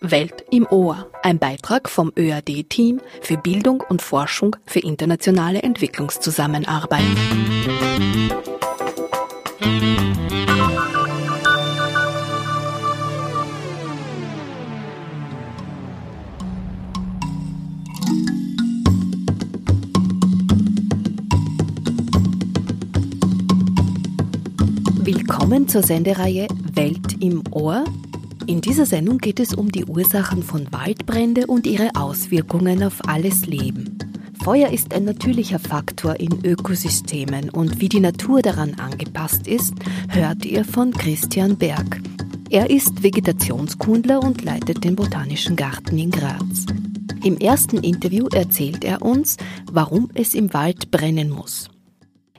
Welt im Ohr, ein Beitrag vom ÖAD-Team für Bildung und Forschung für internationale Entwicklungszusammenarbeit. Zur Sendereihe Welt im Ohr in dieser Sendung geht es um die Ursachen von Waldbrände und ihre Auswirkungen auf alles Leben. Feuer ist ein natürlicher Faktor in Ökosystemen und wie die Natur daran angepasst ist, hört ihr von Christian Berg. Er ist Vegetationskundler und leitet den Botanischen Garten in Graz. Im ersten Interview erzählt er uns, warum es im Wald brennen muss.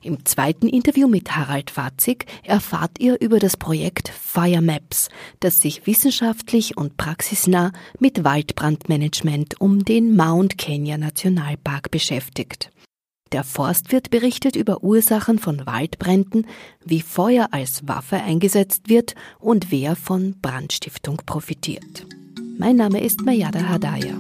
Im zweiten Interview mit Harald Fazig erfahrt ihr über das Projekt Fire Maps, das sich wissenschaftlich und praxisnah mit Waldbrandmanagement um den Mount Kenya Nationalpark beschäftigt. Der Forstwirt berichtet über Ursachen von Waldbränden, wie Feuer als Waffe eingesetzt wird und wer von Brandstiftung profitiert. Mein Name ist Mayada Hadaya.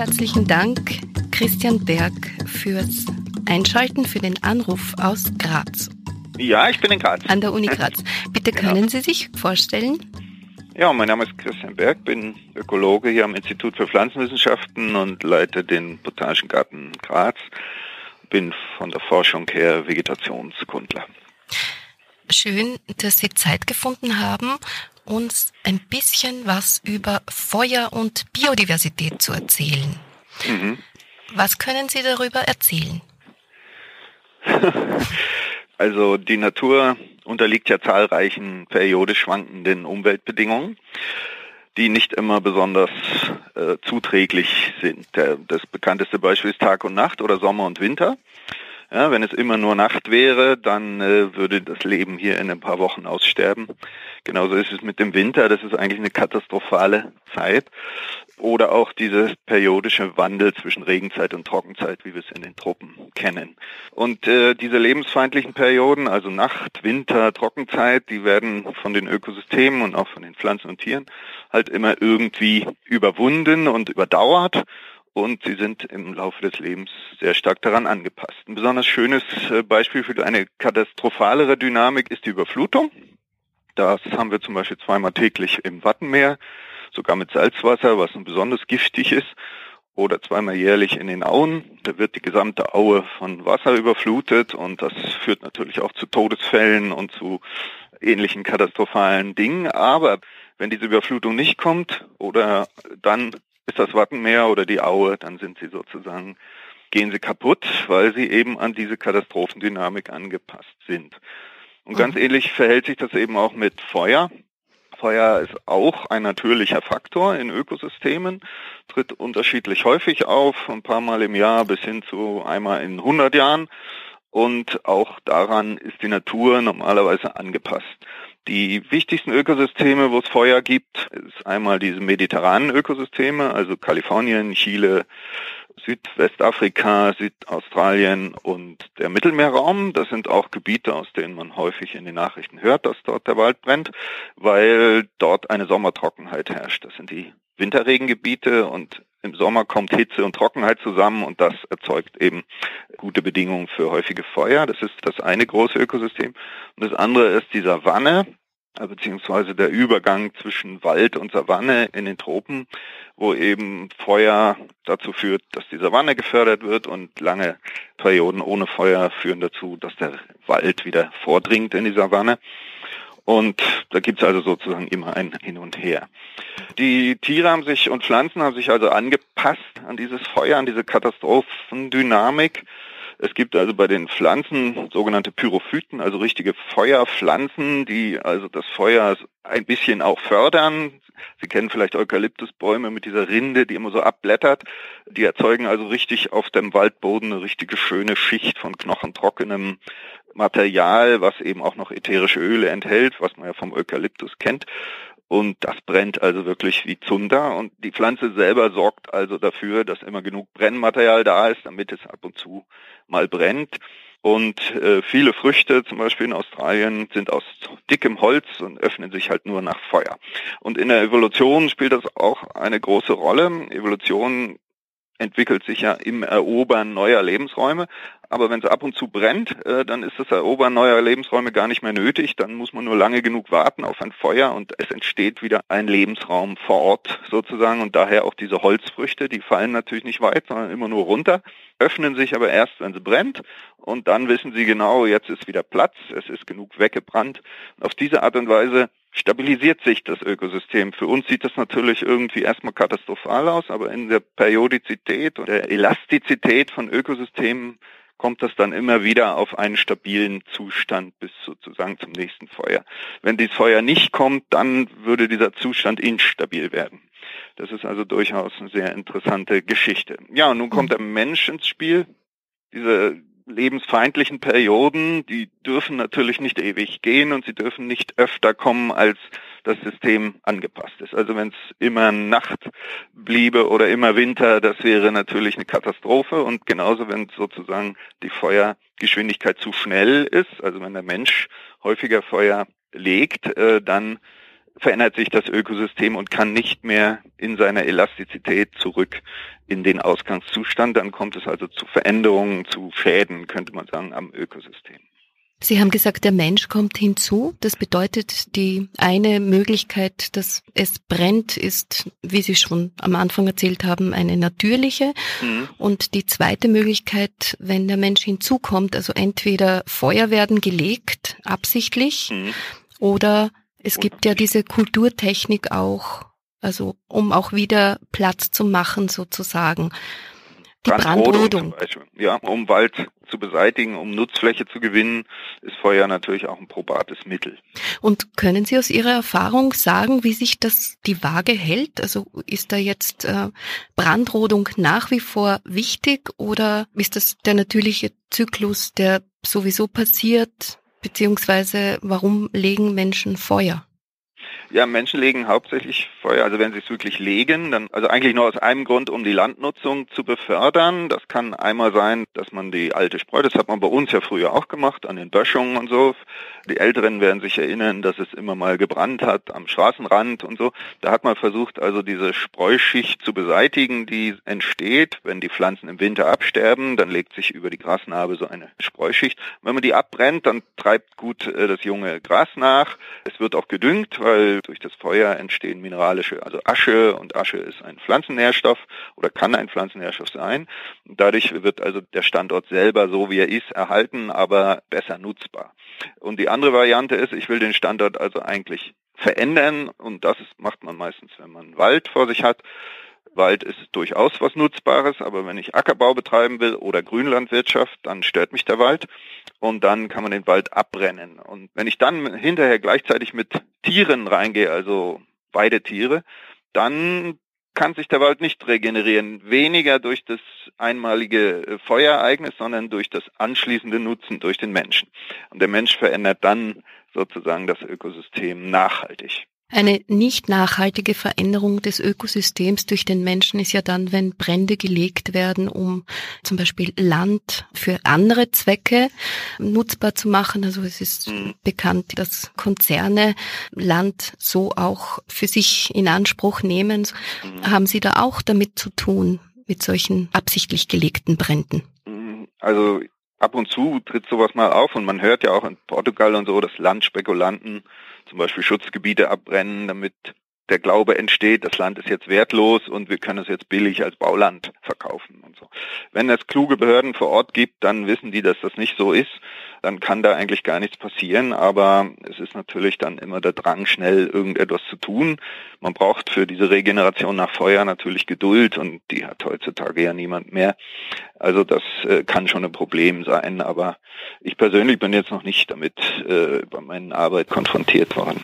Herzlichen Dank, Christian Berg, fürs Einschalten, für den Anruf aus Graz. Ja, ich bin in Graz. An der Uni Graz. Bitte genau. können Sie sich vorstellen? Ja, mein Name ist Christian Berg, bin Ökologe hier am Institut für Pflanzenwissenschaften und leite den Botanischen Garten Graz. Bin von der Forschung her Vegetationskundler. Schön, dass Sie Zeit gefunden haben uns ein bisschen was über Feuer und Biodiversität zu erzählen. Mhm. Was können Sie darüber erzählen? Also die Natur unterliegt ja zahlreichen periodisch schwankenden Umweltbedingungen, die nicht immer besonders äh, zuträglich sind. Der, das bekannteste Beispiel ist Tag und Nacht oder Sommer und Winter. Ja, wenn es immer nur Nacht wäre, dann äh, würde das Leben hier in ein paar Wochen aussterben. Genauso ist es mit dem Winter. Das ist eigentlich eine katastrophale Zeit. Oder auch dieser periodische Wandel zwischen Regenzeit und Trockenzeit, wie wir es in den Tropen kennen. Und äh, diese lebensfeindlichen Perioden, also Nacht, Winter, Trockenzeit, die werden von den Ökosystemen und auch von den Pflanzen und Tieren halt immer irgendwie überwunden und überdauert und sie sind im Laufe des Lebens sehr stark daran angepasst. Ein besonders schönes äh, Beispiel für eine katastrophalere Dynamik ist die Überflutung. Das haben wir zum Beispiel zweimal täglich im Wattenmeer, sogar mit Salzwasser, was besonders giftig ist, oder zweimal jährlich in den Auen. Da wird die gesamte Aue von Wasser überflutet und das führt natürlich auch zu Todesfällen und zu ähnlichen katastrophalen Dingen. Aber wenn diese Überflutung nicht kommt oder dann ist das Wattenmeer oder die Aue, dann sind sie sozusagen, gehen sie kaputt, weil sie eben an diese Katastrophendynamik angepasst sind. Und ganz mhm. ähnlich verhält sich das eben auch mit Feuer. Feuer ist auch ein natürlicher Faktor in Ökosystemen, tritt unterschiedlich häufig auf, ein paar Mal im Jahr bis hin zu einmal in 100 Jahren. Und auch daran ist die Natur normalerweise angepasst. Die wichtigsten Ökosysteme, wo es Feuer gibt, ist einmal diese mediterranen Ökosysteme, also Kalifornien, Chile, Südwestafrika, Südaustralien und der Mittelmeerraum. Das sind auch Gebiete, aus denen man häufig in den Nachrichten hört, dass dort der Wald brennt, weil dort eine Sommertrockenheit herrscht. Das sind die Winterregengebiete und im Sommer kommt Hitze und Trockenheit zusammen und das erzeugt eben gute Bedingungen für häufige Feuer. Das ist das eine große Ökosystem. Und das andere ist die Savanne, beziehungsweise der Übergang zwischen Wald und Savanne in den Tropen, wo eben Feuer dazu führt, dass die Savanne gefördert wird und lange Perioden ohne Feuer führen dazu, dass der Wald wieder vordringt in die Savanne. Und da gibt es also sozusagen immer ein Hin und Her. Die Tiere haben sich und Pflanzen haben sich also angepasst an dieses Feuer, an diese Katastrophendynamik. Es gibt also bei den Pflanzen sogenannte Pyrophyten, also richtige Feuerpflanzen, die also das Feuer ein bisschen auch fördern. Sie kennen vielleicht Eukalyptusbäume mit dieser Rinde, die immer so abblättert. Die erzeugen also richtig auf dem Waldboden eine richtige schöne Schicht von knochentrockenem Material, was eben auch noch ätherische Öle enthält, was man ja vom Eukalyptus kennt. Und das brennt also wirklich wie Zunder. Und die Pflanze selber sorgt also dafür, dass immer genug Brennmaterial da ist, damit es ab und zu mal brennt. Und äh, viele Früchte, zum Beispiel in Australien, sind aus dickem Holz und öffnen sich halt nur nach Feuer. Und in der Evolution spielt das auch eine große Rolle. Evolution entwickelt sich ja im Erobern neuer Lebensräume. Aber wenn es ab und zu brennt, äh, dann ist das Erobern neuer Lebensräume gar nicht mehr nötig. Dann muss man nur lange genug warten auf ein Feuer und es entsteht wieder ein Lebensraum vor Ort sozusagen. Und daher auch diese Holzfrüchte, die fallen natürlich nicht weit, sondern immer nur runter, öffnen sich aber erst, wenn sie brennt. Und dann wissen sie genau, jetzt ist wieder Platz, es ist genug weggebrannt. Auf diese Art und Weise stabilisiert sich das Ökosystem. Für uns sieht das natürlich irgendwie erstmal katastrophal aus, aber in der Periodizität und der Elastizität von Ökosystemen kommt das dann immer wieder auf einen stabilen Zustand bis sozusagen zum nächsten Feuer. Wenn dieses Feuer nicht kommt, dann würde dieser Zustand instabil werden. Das ist also durchaus eine sehr interessante Geschichte. Ja, und nun kommt der Mensch ins Spiel. Diese lebensfeindlichen Perioden, die dürfen natürlich nicht ewig gehen und sie dürfen nicht öfter kommen, als das System angepasst ist. Also wenn es immer Nacht bliebe oder immer Winter, das wäre natürlich eine Katastrophe und genauso wenn sozusagen die Feuergeschwindigkeit zu schnell ist, also wenn der Mensch häufiger Feuer legt, äh, dann verändert sich das Ökosystem und kann nicht mehr in seiner Elastizität zurück in den Ausgangszustand. Dann kommt es also zu Veränderungen, zu Schäden, könnte man sagen, am Ökosystem. Sie haben gesagt, der Mensch kommt hinzu. Das bedeutet, die eine Möglichkeit, dass es brennt, ist, wie Sie schon am Anfang erzählt haben, eine natürliche. Mhm. Und die zweite Möglichkeit, wenn der Mensch hinzukommt, also entweder Feuer werden gelegt, absichtlich, mhm. oder es gibt ja diese Kulturtechnik auch, also um auch wieder Platz zu machen sozusagen. Die Brandrodung. Ja, um Wald zu beseitigen, um Nutzfläche zu gewinnen, ist Feuer natürlich auch ein probates Mittel. Und können Sie aus Ihrer Erfahrung sagen, wie sich das die Waage hält? Also ist da jetzt äh, Brandrodung nach wie vor wichtig oder ist das der natürliche Zyklus, der sowieso passiert? Beziehungsweise warum legen Menschen Feuer? Ja, Menschen legen hauptsächlich Feuer, also wenn sie es wirklich legen, dann also eigentlich nur aus einem Grund, um die Landnutzung zu befördern. Das kann einmal sein, dass man die alte Spreu, das hat man bei uns ja früher auch gemacht, an den Böschungen und so. Die Älteren werden sich erinnern, dass es immer mal gebrannt hat am Straßenrand und so. Da hat man versucht, also diese Spreuschicht zu beseitigen, die entsteht, wenn die Pflanzen im Winter absterben, dann legt sich über die Grasnarbe so eine Spreuschicht. Wenn man die abbrennt, dann treibt gut äh, das junge Gras nach. Es wird auch gedüngt, weil durch das Feuer entstehen mineralische, also Asche und Asche ist ein Pflanzennährstoff oder kann ein Pflanzennährstoff sein. Dadurch wird also der Standort selber so wie er ist erhalten, aber besser nutzbar. Und die andere Variante ist, ich will den Standort also eigentlich verändern und das macht man meistens, wenn man Wald vor sich hat. Wald ist durchaus was Nutzbares, aber wenn ich Ackerbau betreiben will oder Grünlandwirtschaft, dann stört mich der Wald und dann kann man den Wald abbrennen. Und wenn ich dann hinterher gleichzeitig mit Tieren reingehe, also Weidetiere, dann kann sich der Wald nicht regenerieren. Weniger durch das einmalige Feuerereignis, sondern durch das anschließende Nutzen durch den Menschen. Und der Mensch verändert dann sozusagen das Ökosystem nachhaltig. Eine nicht nachhaltige Veränderung des Ökosystems durch den Menschen ist ja dann, wenn Brände gelegt werden, um zum Beispiel Land für andere Zwecke nutzbar zu machen. Also es ist mhm. bekannt, dass Konzerne Land so auch für sich in Anspruch nehmen. Mhm. Haben Sie da auch damit zu tun, mit solchen absichtlich gelegten Bränden? Mhm. Also ab und zu tritt sowas mal auf und man hört ja auch in Portugal und so, dass Landspekulanten zum Beispiel Schutzgebiete abbrennen, damit der Glaube entsteht, das Land ist jetzt wertlos und wir können es jetzt billig als Bauland verkaufen und so. Wenn es kluge Behörden vor Ort gibt, dann wissen die, dass das nicht so ist. Dann kann da eigentlich gar nichts passieren, aber es ist natürlich dann immer der Drang, schnell irgendetwas zu tun. Man braucht für diese Regeneration nach Feuer natürlich Geduld und die hat heutzutage ja niemand mehr. Also das äh, kann schon ein Problem sein, aber ich persönlich bin jetzt noch nicht damit äh, bei meiner Arbeit konfrontiert worden.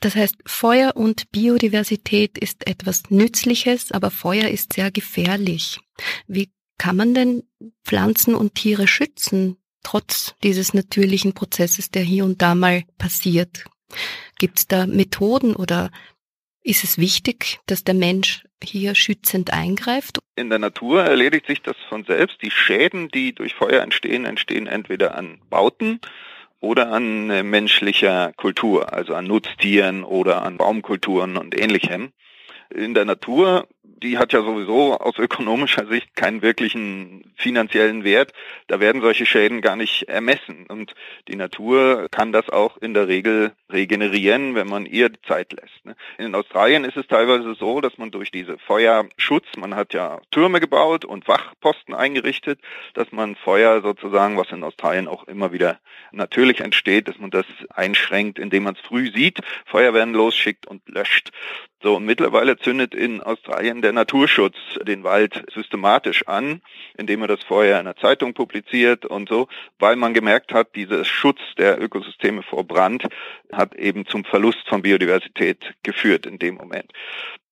Das heißt, Feuer und Biodiversität ist etwas Nützliches, aber Feuer ist sehr gefährlich. Wie kann man denn Pflanzen und Tiere schützen, trotz dieses natürlichen Prozesses, der hier und da mal passiert? Gibt es da Methoden oder ist es wichtig, dass der Mensch hier schützend eingreift? In der Natur erledigt sich das von selbst. Die Schäden, die durch Feuer entstehen, entstehen entweder an Bauten oder an äh, menschlicher Kultur, also an Nutztieren oder an Baumkulturen und ähnlichem. In der Natur die hat ja sowieso aus ökonomischer Sicht keinen wirklichen finanziellen Wert. Da werden solche Schäden gar nicht ermessen. Und die Natur kann das auch in der Regel regenerieren, wenn man ihr Zeit lässt. Ne? In Australien ist es teilweise so, dass man durch diese Feuerschutz, man hat ja Türme gebaut und Wachposten eingerichtet, dass man Feuer sozusagen, was in Australien auch immer wieder natürlich entsteht, dass man das einschränkt, indem man es früh sieht, Feuerwehren losschickt und löscht. So, und mittlerweile zündet in Australien der Naturschutz den Wald systematisch an, indem er das vorher in der Zeitung publiziert und so, weil man gemerkt hat, dieser Schutz der Ökosysteme vor Brand hat eben zum Verlust von Biodiversität geführt in dem Moment.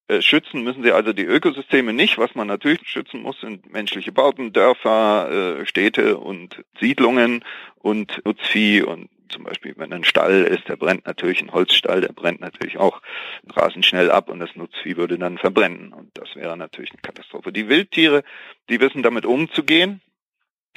Äh, schützen müssen sie also die Ökosysteme nicht. Was man natürlich schützen muss, sind menschliche Bauten, Dörfer, äh, Städte und Siedlungen und Nutzvieh und zum Beispiel, wenn ein Stall ist, der brennt natürlich, ein Holzstall, der brennt natürlich auch rasend schnell ab und das Nutzvieh würde dann verbrennen. Und das wäre natürlich eine Katastrophe. Die Wildtiere, die wissen damit umzugehen.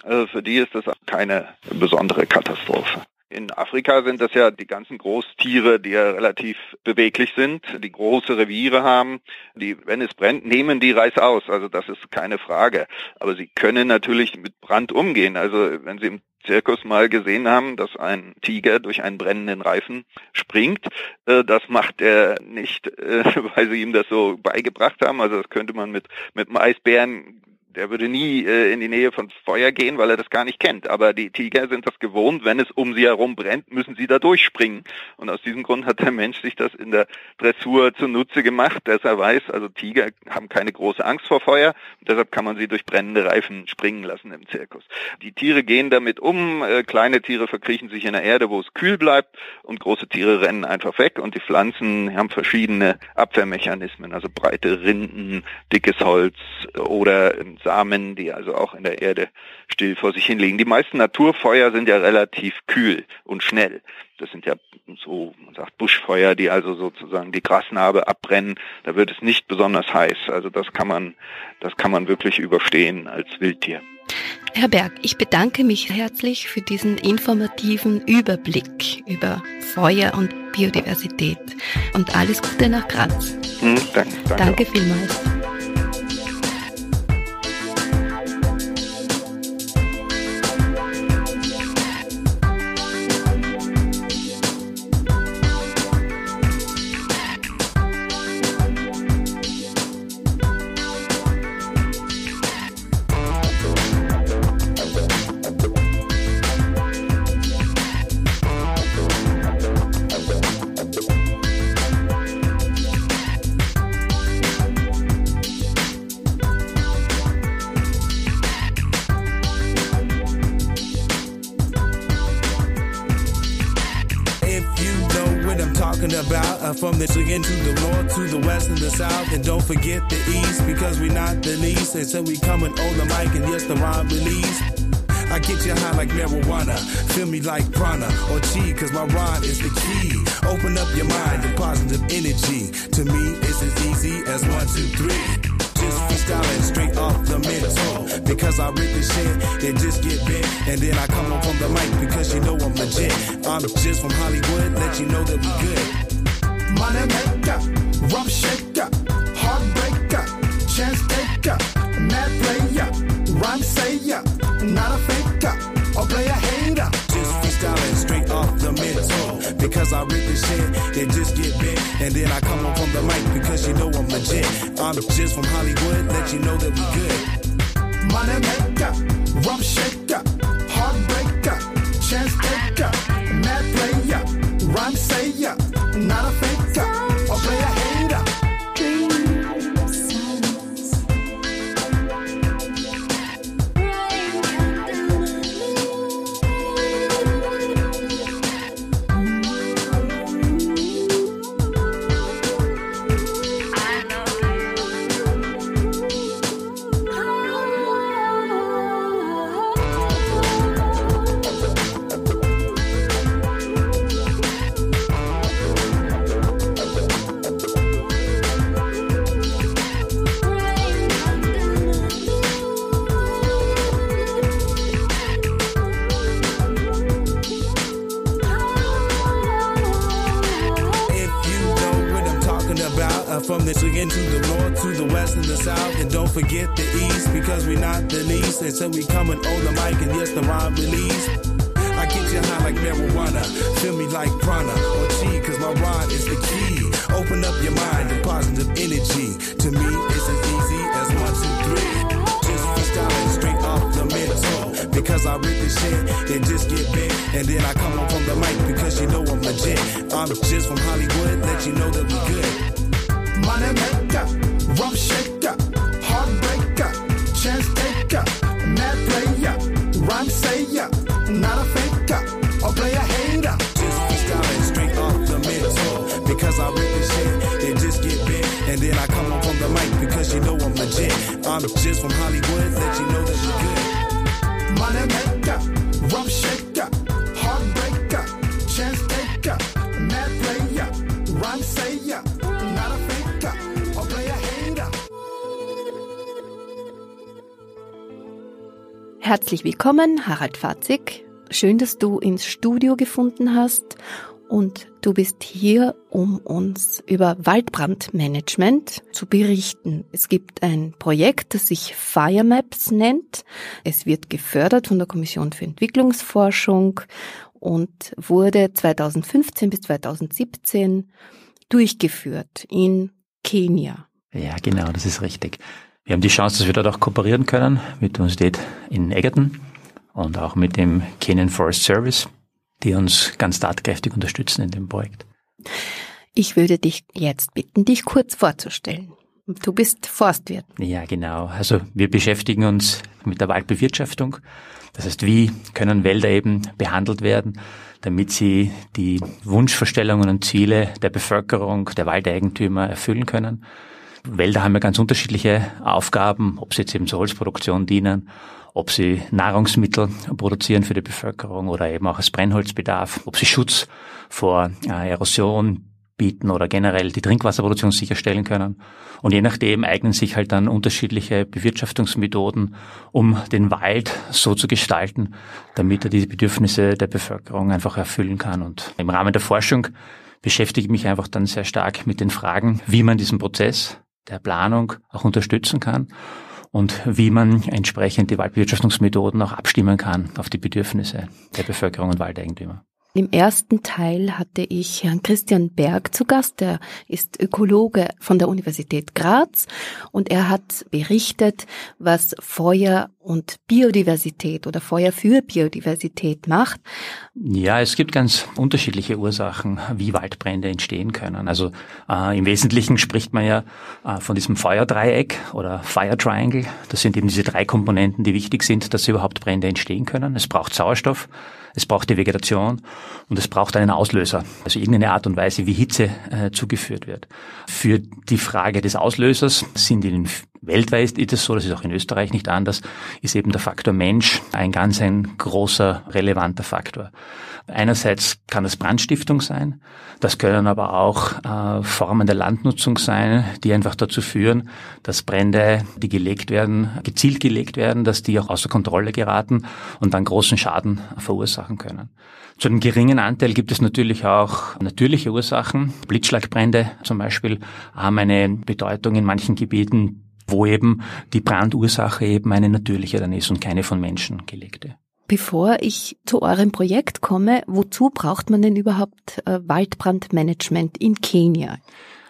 Also für die ist das keine besondere Katastrophe. In Afrika sind das ja die ganzen Großtiere, die ja relativ beweglich sind, die große Reviere haben. Die, wenn es brennt, nehmen die Reis aus. Also das ist keine Frage. Aber sie können natürlich mit Brand umgehen. Also wenn sie im Zirkus mal gesehen haben, dass ein Tiger durch einen brennenden Reifen springt. Äh, das macht er nicht, äh, weil sie ihm das so beigebracht haben. Also das könnte man mit, mit einem Eisbären der würde nie äh, in die Nähe von Feuer gehen, weil er das gar nicht kennt. Aber die Tiger sind das gewohnt, wenn es um sie herum brennt, müssen sie da durchspringen. Und aus diesem Grund hat der Mensch sich das in der Dressur zunutze gemacht, dass er weiß, also Tiger haben keine große Angst vor Feuer. deshalb kann man sie durch brennende Reifen springen lassen im Zirkus. Die Tiere gehen damit um. Äh, kleine Tiere verkriechen sich in der Erde, wo es kühl bleibt. Und große Tiere rennen einfach weg. Und die Pflanzen haben verschiedene Abwehrmechanismen, also breite Rinden, dickes Holz oder Samen, die also auch in der Erde still vor sich hin liegen. Die meisten Naturfeuer sind ja relativ kühl und schnell. Das sind ja so, man sagt Buschfeuer, die also sozusagen die Grasnarbe abbrennen. Da wird es nicht besonders heiß. Also das kann man, das kann man wirklich überstehen als Wildtier. Herr Berg, ich bedanke mich herzlich für diesen informativen Überblick über Feuer und Biodiversität und alles Gute nach Graz. Hm, danke, danke, danke vielmals. The. And we coming on the mic and yes, the rhyme release. I get you high like marijuana, feel me like prana or chi, cause my rhyme is the key. Open up your mind and positive energy. To me, it's as easy as one, two, three. Just freestyling straight off the mental. Because I read the shit and just get bent. And then I come up on the mic because you know I'm legit. I'm just from Hollywood, let you know that we good money maker, And then I come up from the mic because you know I'm legit. I'm just from Hollywood, let you know that we good. Money maker, we coming on the mic and yes, the rhyme release. I get you high like marijuana, feel me like prana or chi, cause my rhyme is the key. Open up your mind and positive energy. To me, it's as easy as one, two, three. Just freestyling straight off the mental. Because I rip the shit and just get big. And then I come up from the mic because you know I'm legit. I'm just from Hollywood, let you know that we good. Money maker, rough shaker, legit. I'm just from Hollywood, let you know that we good. Money maker, rough shaker, heartbreaker, chance taker, mad player, rhyme sayer, a a. Herzlich willkommen, Harald Fatzig. Schön, dass du ins Studio gefunden hast und du bist hier, um uns über Waldbrandmanagement zu berichten. Es gibt ein Projekt, das sich Firemaps nennt. Es wird gefördert von der Kommission für Entwicklungsforschung und wurde 2015 bis 2017 durchgeführt in Kenia. Ja, genau, das ist richtig. Wir haben die Chance, dass wir dort auch kooperieren können mit der Universität in Egerton und auch mit dem Kenyan Forest Service, die uns ganz tatkräftig unterstützen in dem Projekt. Ich würde dich jetzt bitten, dich kurz vorzustellen. Du bist Forstwirt. Ja, genau. Also wir beschäftigen uns mit der Waldbewirtschaftung. Das heißt, wie können Wälder eben behandelt werden, damit sie die Wunschvorstellungen und Ziele der Bevölkerung, der Waldeigentümer erfüllen können. Wälder haben ja ganz unterschiedliche Aufgaben, ob sie jetzt eben zur Holzproduktion dienen, ob sie Nahrungsmittel produzieren für die Bevölkerung oder eben auch als Brennholzbedarf, ob sie Schutz vor Erosion bieten oder generell die Trinkwasserproduktion sicherstellen können. Und je nachdem eignen sich halt dann unterschiedliche Bewirtschaftungsmethoden, um den Wald so zu gestalten, damit er die Bedürfnisse der Bevölkerung einfach erfüllen kann. Und im Rahmen der Forschung beschäftige ich mich einfach dann sehr stark mit den Fragen, wie man diesen Prozess der Planung auch unterstützen kann und wie man entsprechend die Waldbewirtschaftungsmethoden auch abstimmen kann auf die Bedürfnisse der Bevölkerung und Waldeigentümer. Im ersten Teil hatte ich Herrn Christian Berg zu Gast, der ist Ökologe von der Universität Graz und er hat berichtet, was Feuer und Biodiversität oder Feuer für Biodiversität macht. Ja, es gibt ganz unterschiedliche Ursachen, wie Waldbrände entstehen können. Also äh, im Wesentlichen spricht man ja äh, von diesem Feuerdreieck oder Fire Triangle. Das sind eben diese drei Komponenten, die wichtig sind, dass überhaupt Brände entstehen können. Es braucht Sauerstoff, es braucht die Vegetation und es braucht einen Auslöser, also irgendeine Art und Weise, wie Hitze äh, zugeführt wird. Für die Frage des Auslösers sind in weltweit ist es so, das ist auch in Österreich nicht anders, ist eben der Faktor Mensch ein ganz ein großer relevanter Faktor. Einerseits kann es Brandstiftung sein, das können aber auch äh, Formen der Landnutzung sein, die einfach dazu führen, dass Brände, die gelegt werden, gezielt gelegt werden, dass die auch außer Kontrolle geraten und dann großen Schaden verursachen können. Zu einem geringen Anteil gibt es natürlich auch natürliche Ursachen. Blitzschlagbrände zum Beispiel haben eine Bedeutung in manchen Gebieten, wo eben die Brandursache eben eine natürliche dann ist und keine von Menschen gelegte. Bevor ich zu eurem Projekt komme, wozu braucht man denn überhaupt äh, Waldbrandmanagement in Kenia?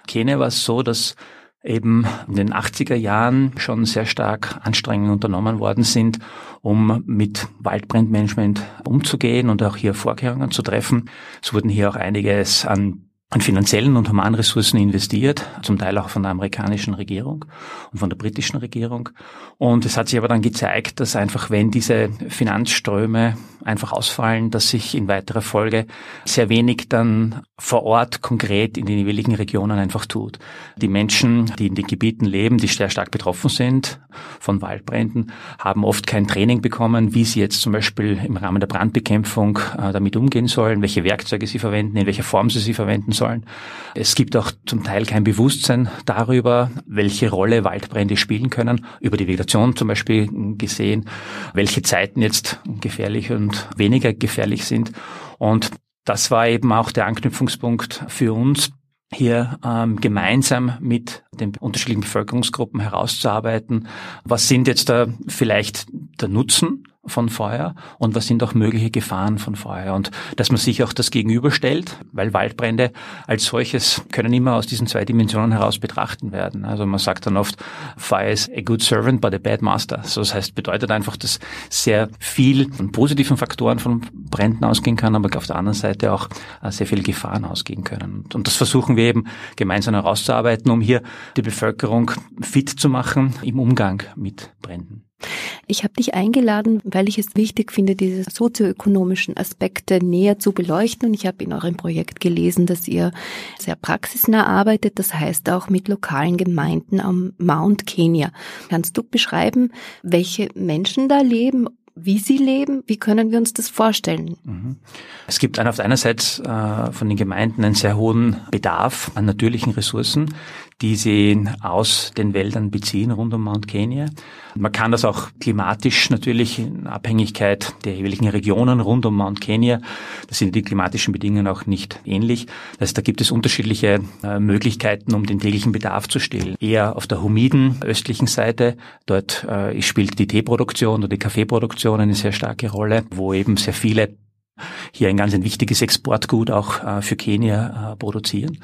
Kenia war es so, dass eben in den 80er Jahren schon sehr stark Anstrengungen unternommen worden sind, um mit Waldbrandmanagement umzugehen und auch hier Vorkehrungen zu treffen. Es wurden hier auch einiges an an finanziellen und Humanressourcen investiert, zum Teil auch von der amerikanischen Regierung und von der britischen Regierung. Und es hat sich aber dann gezeigt, dass einfach, wenn diese Finanzströme einfach ausfallen, dass sich in weiterer Folge sehr wenig dann vor Ort konkret in den jeweiligen Regionen einfach tut. Die Menschen, die in den Gebieten leben, die sehr stark betroffen sind von Waldbränden, haben oft kein Training bekommen, wie sie jetzt zum Beispiel im Rahmen der Brandbekämpfung äh, damit umgehen sollen, welche Werkzeuge sie verwenden, in welcher Form sie sie verwenden sollen. Es gibt auch zum Teil kein Bewusstsein darüber, welche Rolle Waldbrände spielen können, über die Vegetation zum Beispiel gesehen, welche Zeiten jetzt gefährlich und weniger gefährlich sind. Und das war eben auch der Anknüpfungspunkt für uns, hier ähm, gemeinsam mit den unterschiedlichen Bevölkerungsgruppen herauszuarbeiten, was sind jetzt da vielleicht der Nutzen von Feuer und was sind auch mögliche Gefahren von Feuer und dass man sich auch das gegenüberstellt, weil Waldbrände als solches können immer aus diesen zwei Dimensionen heraus betrachten werden. Also man sagt dann oft, Fire is a good servant but a bad master. So das heißt, bedeutet einfach, dass sehr viel von positiven Faktoren von Bränden ausgehen kann, aber auf der anderen Seite auch äh, sehr viele Gefahren ausgehen können. Und das versuchen wir eben gemeinsam herauszuarbeiten, um hier die Bevölkerung fit zu machen im Umgang mit Bränden. Ich habe dich eingeladen, weil ich es wichtig finde, diese sozioökonomischen Aspekte näher zu beleuchten. Und ich habe in eurem Projekt gelesen, dass ihr sehr praxisnah arbeitet, das heißt auch mit lokalen Gemeinden am Mount Kenya. Kannst du beschreiben, welche Menschen da leben wie sie leben? Wie können wir uns das vorstellen? Mhm. Es gibt auf der einen Seite äh, von den Gemeinden einen sehr hohen Bedarf an natürlichen Ressourcen, die sie aus den Wäldern beziehen rund um Mount Kenya. Man kann das auch klimatisch natürlich in Abhängigkeit der jeweiligen Regionen rund um Mount Kenya, da sind die klimatischen Bedingungen auch nicht ähnlich. Das heißt, da gibt es unterschiedliche äh, Möglichkeiten, um den täglichen Bedarf zu stillen. Eher auf der humiden östlichen Seite, dort äh, spielt die Teeproduktion oder die Kaffeeproduktion eine sehr starke Rolle, wo eben sehr viele hier ein ganz ein wichtiges Exportgut auch äh, für Kenia äh, produzieren.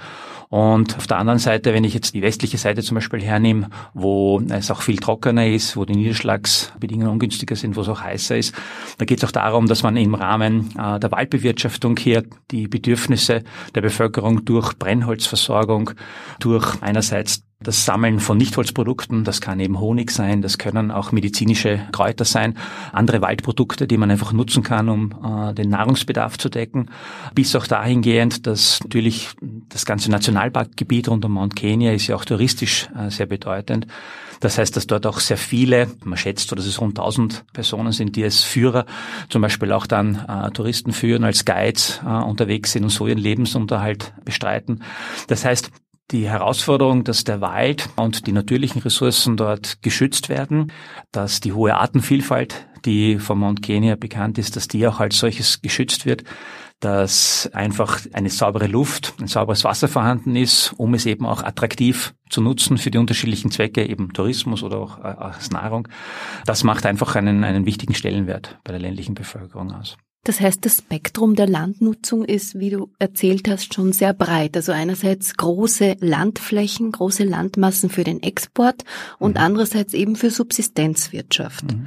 Und auf der anderen Seite, wenn ich jetzt die westliche Seite zum Beispiel hernehme, wo es auch viel trockener ist, wo die Niederschlagsbedingungen ungünstiger sind, wo es auch heißer ist, da geht es auch darum, dass man im Rahmen äh, der Waldbewirtschaftung hier die Bedürfnisse der Bevölkerung durch Brennholzversorgung, durch einerseits das Sammeln von Nichtholzprodukten, das kann eben Honig sein, das können auch medizinische Kräuter sein, andere Waldprodukte, die man einfach nutzen kann, um äh, den Nahrungsbedarf zu decken, bis auch dahingehend, dass natürlich das ganze Nationalparkgebiet rund um Mount Kenya ist ja auch touristisch äh, sehr bedeutend. Das heißt, dass dort auch sehr viele, man schätzt, dass es rund 1000 Personen sind, die als Führer zum Beispiel auch dann äh, Touristen führen, als Guides äh, unterwegs sind und so ihren Lebensunterhalt bestreiten. Das heißt, die Herausforderung, dass der Wald und die natürlichen Ressourcen dort geschützt werden, dass die hohe Artenvielfalt, die vom Mount Kenya bekannt ist, dass die auch als solches geschützt wird, dass einfach eine saubere Luft, ein sauberes Wasser vorhanden ist, um es eben auch attraktiv zu nutzen für die unterschiedlichen Zwecke, eben Tourismus oder auch äh, als Nahrung. Das macht einfach einen, einen wichtigen Stellenwert bei der ländlichen Bevölkerung aus. Das heißt, das Spektrum der Landnutzung ist, wie du erzählt hast, schon sehr breit. Also einerseits große Landflächen, große Landmassen für den Export und mhm. andererseits eben für Subsistenzwirtschaft. Mhm.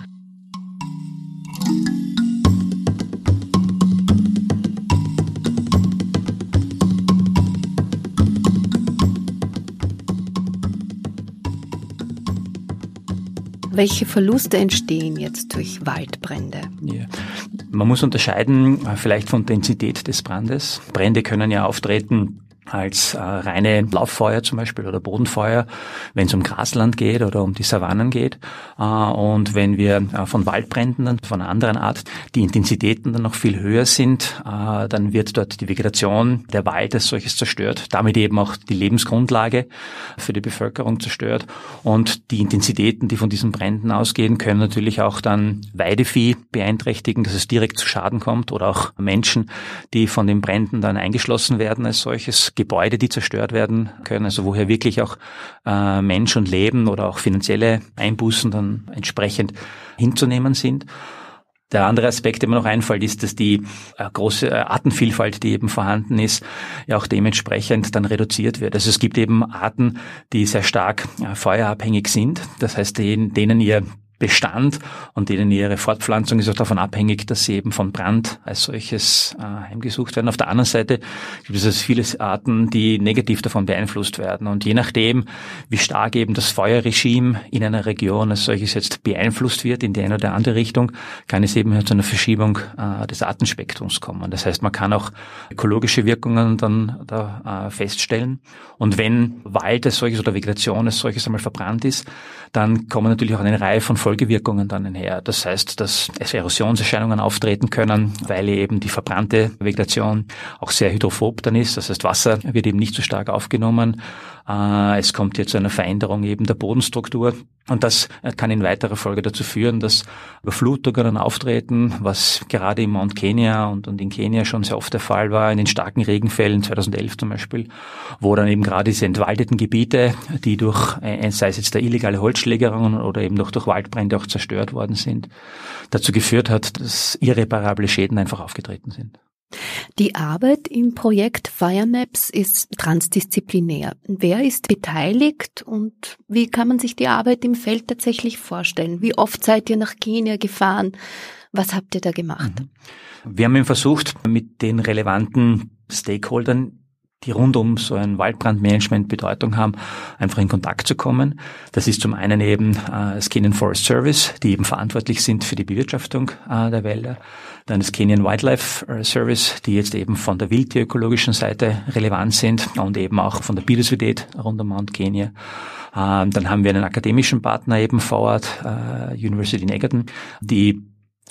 Welche Verluste entstehen jetzt durch Waldbrände? Ja. Man muss unterscheiden äh, vielleicht von Intensität des Brandes. Brände können ja auftreten als äh, reine Lauffeuer zum Beispiel oder Bodenfeuer, wenn es um Grasland geht oder um die Savannen geht. Äh, und wenn wir äh, von Waldbränden und von einer anderen Art die Intensitäten dann noch viel höher sind, äh, dann wird dort die Vegetation, der Wald als solches zerstört, damit eben auch die Lebensgrundlage für die Bevölkerung zerstört. Und die Intensitäten, die von diesen Bränden ausgehen, können natürlich auch dann Weidevieh beeinträchtigen, dass es direkt zu Schaden kommt oder auch Menschen, die von den Bränden dann eingeschlossen werden als solches Gebäude, die zerstört werden können, also woher wirklich auch äh, Mensch und Leben oder auch finanzielle Einbußen dann entsprechend hinzunehmen sind. Der andere Aspekt, der mir noch einfällt, ist, dass die äh, große äh, Artenvielfalt, die eben vorhanden ist, ja auch dementsprechend dann reduziert wird. Also es gibt eben Arten, die sehr stark äh, feuerabhängig sind. Das heißt, denen, denen ihr Bestand und denen ihre Fortpflanzung ist auch davon abhängig, dass sie eben von Brand als solches äh, heimgesucht werden. Auf der anderen Seite gibt es also viele Arten, die negativ davon beeinflusst werden. Und je nachdem, wie stark eben das Feuerregime in einer Region als solches jetzt beeinflusst wird, in die eine oder andere Richtung, kann es eben zu einer Verschiebung äh, des Artenspektrums kommen. Das heißt, man kann auch ökologische Wirkungen dann da äh, feststellen. Und wenn Wald als solches oder Vegetation als solches einmal verbrannt ist, dann kommen natürlich auch eine Reihe von Folgewirkungen dann her. Das heißt, dass es Erosionserscheinungen auftreten können, weil eben die verbrannte Vegetation auch sehr hydrophob dann ist. Das heißt, Wasser wird eben nicht so stark aufgenommen. Äh, es kommt hier zu einer Veränderung eben der Bodenstruktur. Und das kann in weiterer Folge dazu führen, dass Überflutungen auftreten, was gerade im Mount Kenya und, und in Kenia schon sehr oft der Fall war, in den starken Regenfällen 2011 zum Beispiel, wo dann eben gerade diese entwaldeten Gebiete, die durch, äh, sei es jetzt der illegale Holzschlägerung oder eben noch durch Waldbrände auch zerstört worden sind, dazu geführt hat, dass irreparable Schäden einfach aufgetreten sind. Die Arbeit im Projekt Firemaps ist transdisziplinär. Wer ist beteiligt und wie kann man sich die Arbeit im Feld tatsächlich vorstellen? Wie oft seid ihr nach Kenia gefahren? Was habt ihr da gemacht? Mhm. Wir haben versucht, mit den relevanten Stakeholdern die rund um so ein Waldbrandmanagement Bedeutung haben, einfach in Kontakt zu kommen. Das ist zum einen eben äh, das Kenyan Forest Service, die eben verantwortlich sind für die Bewirtschaftung äh, der Wälder. Dann das Kenyan Wildlife äh, Service, die jetzt eben von der wildtierökologischen Seite relevant sind und eben auch von der Biodiversität rund um Mount Kenya. Ähm, dann haben wir einen akademischen Partner eben vor Ort, äh, University in Egerton, die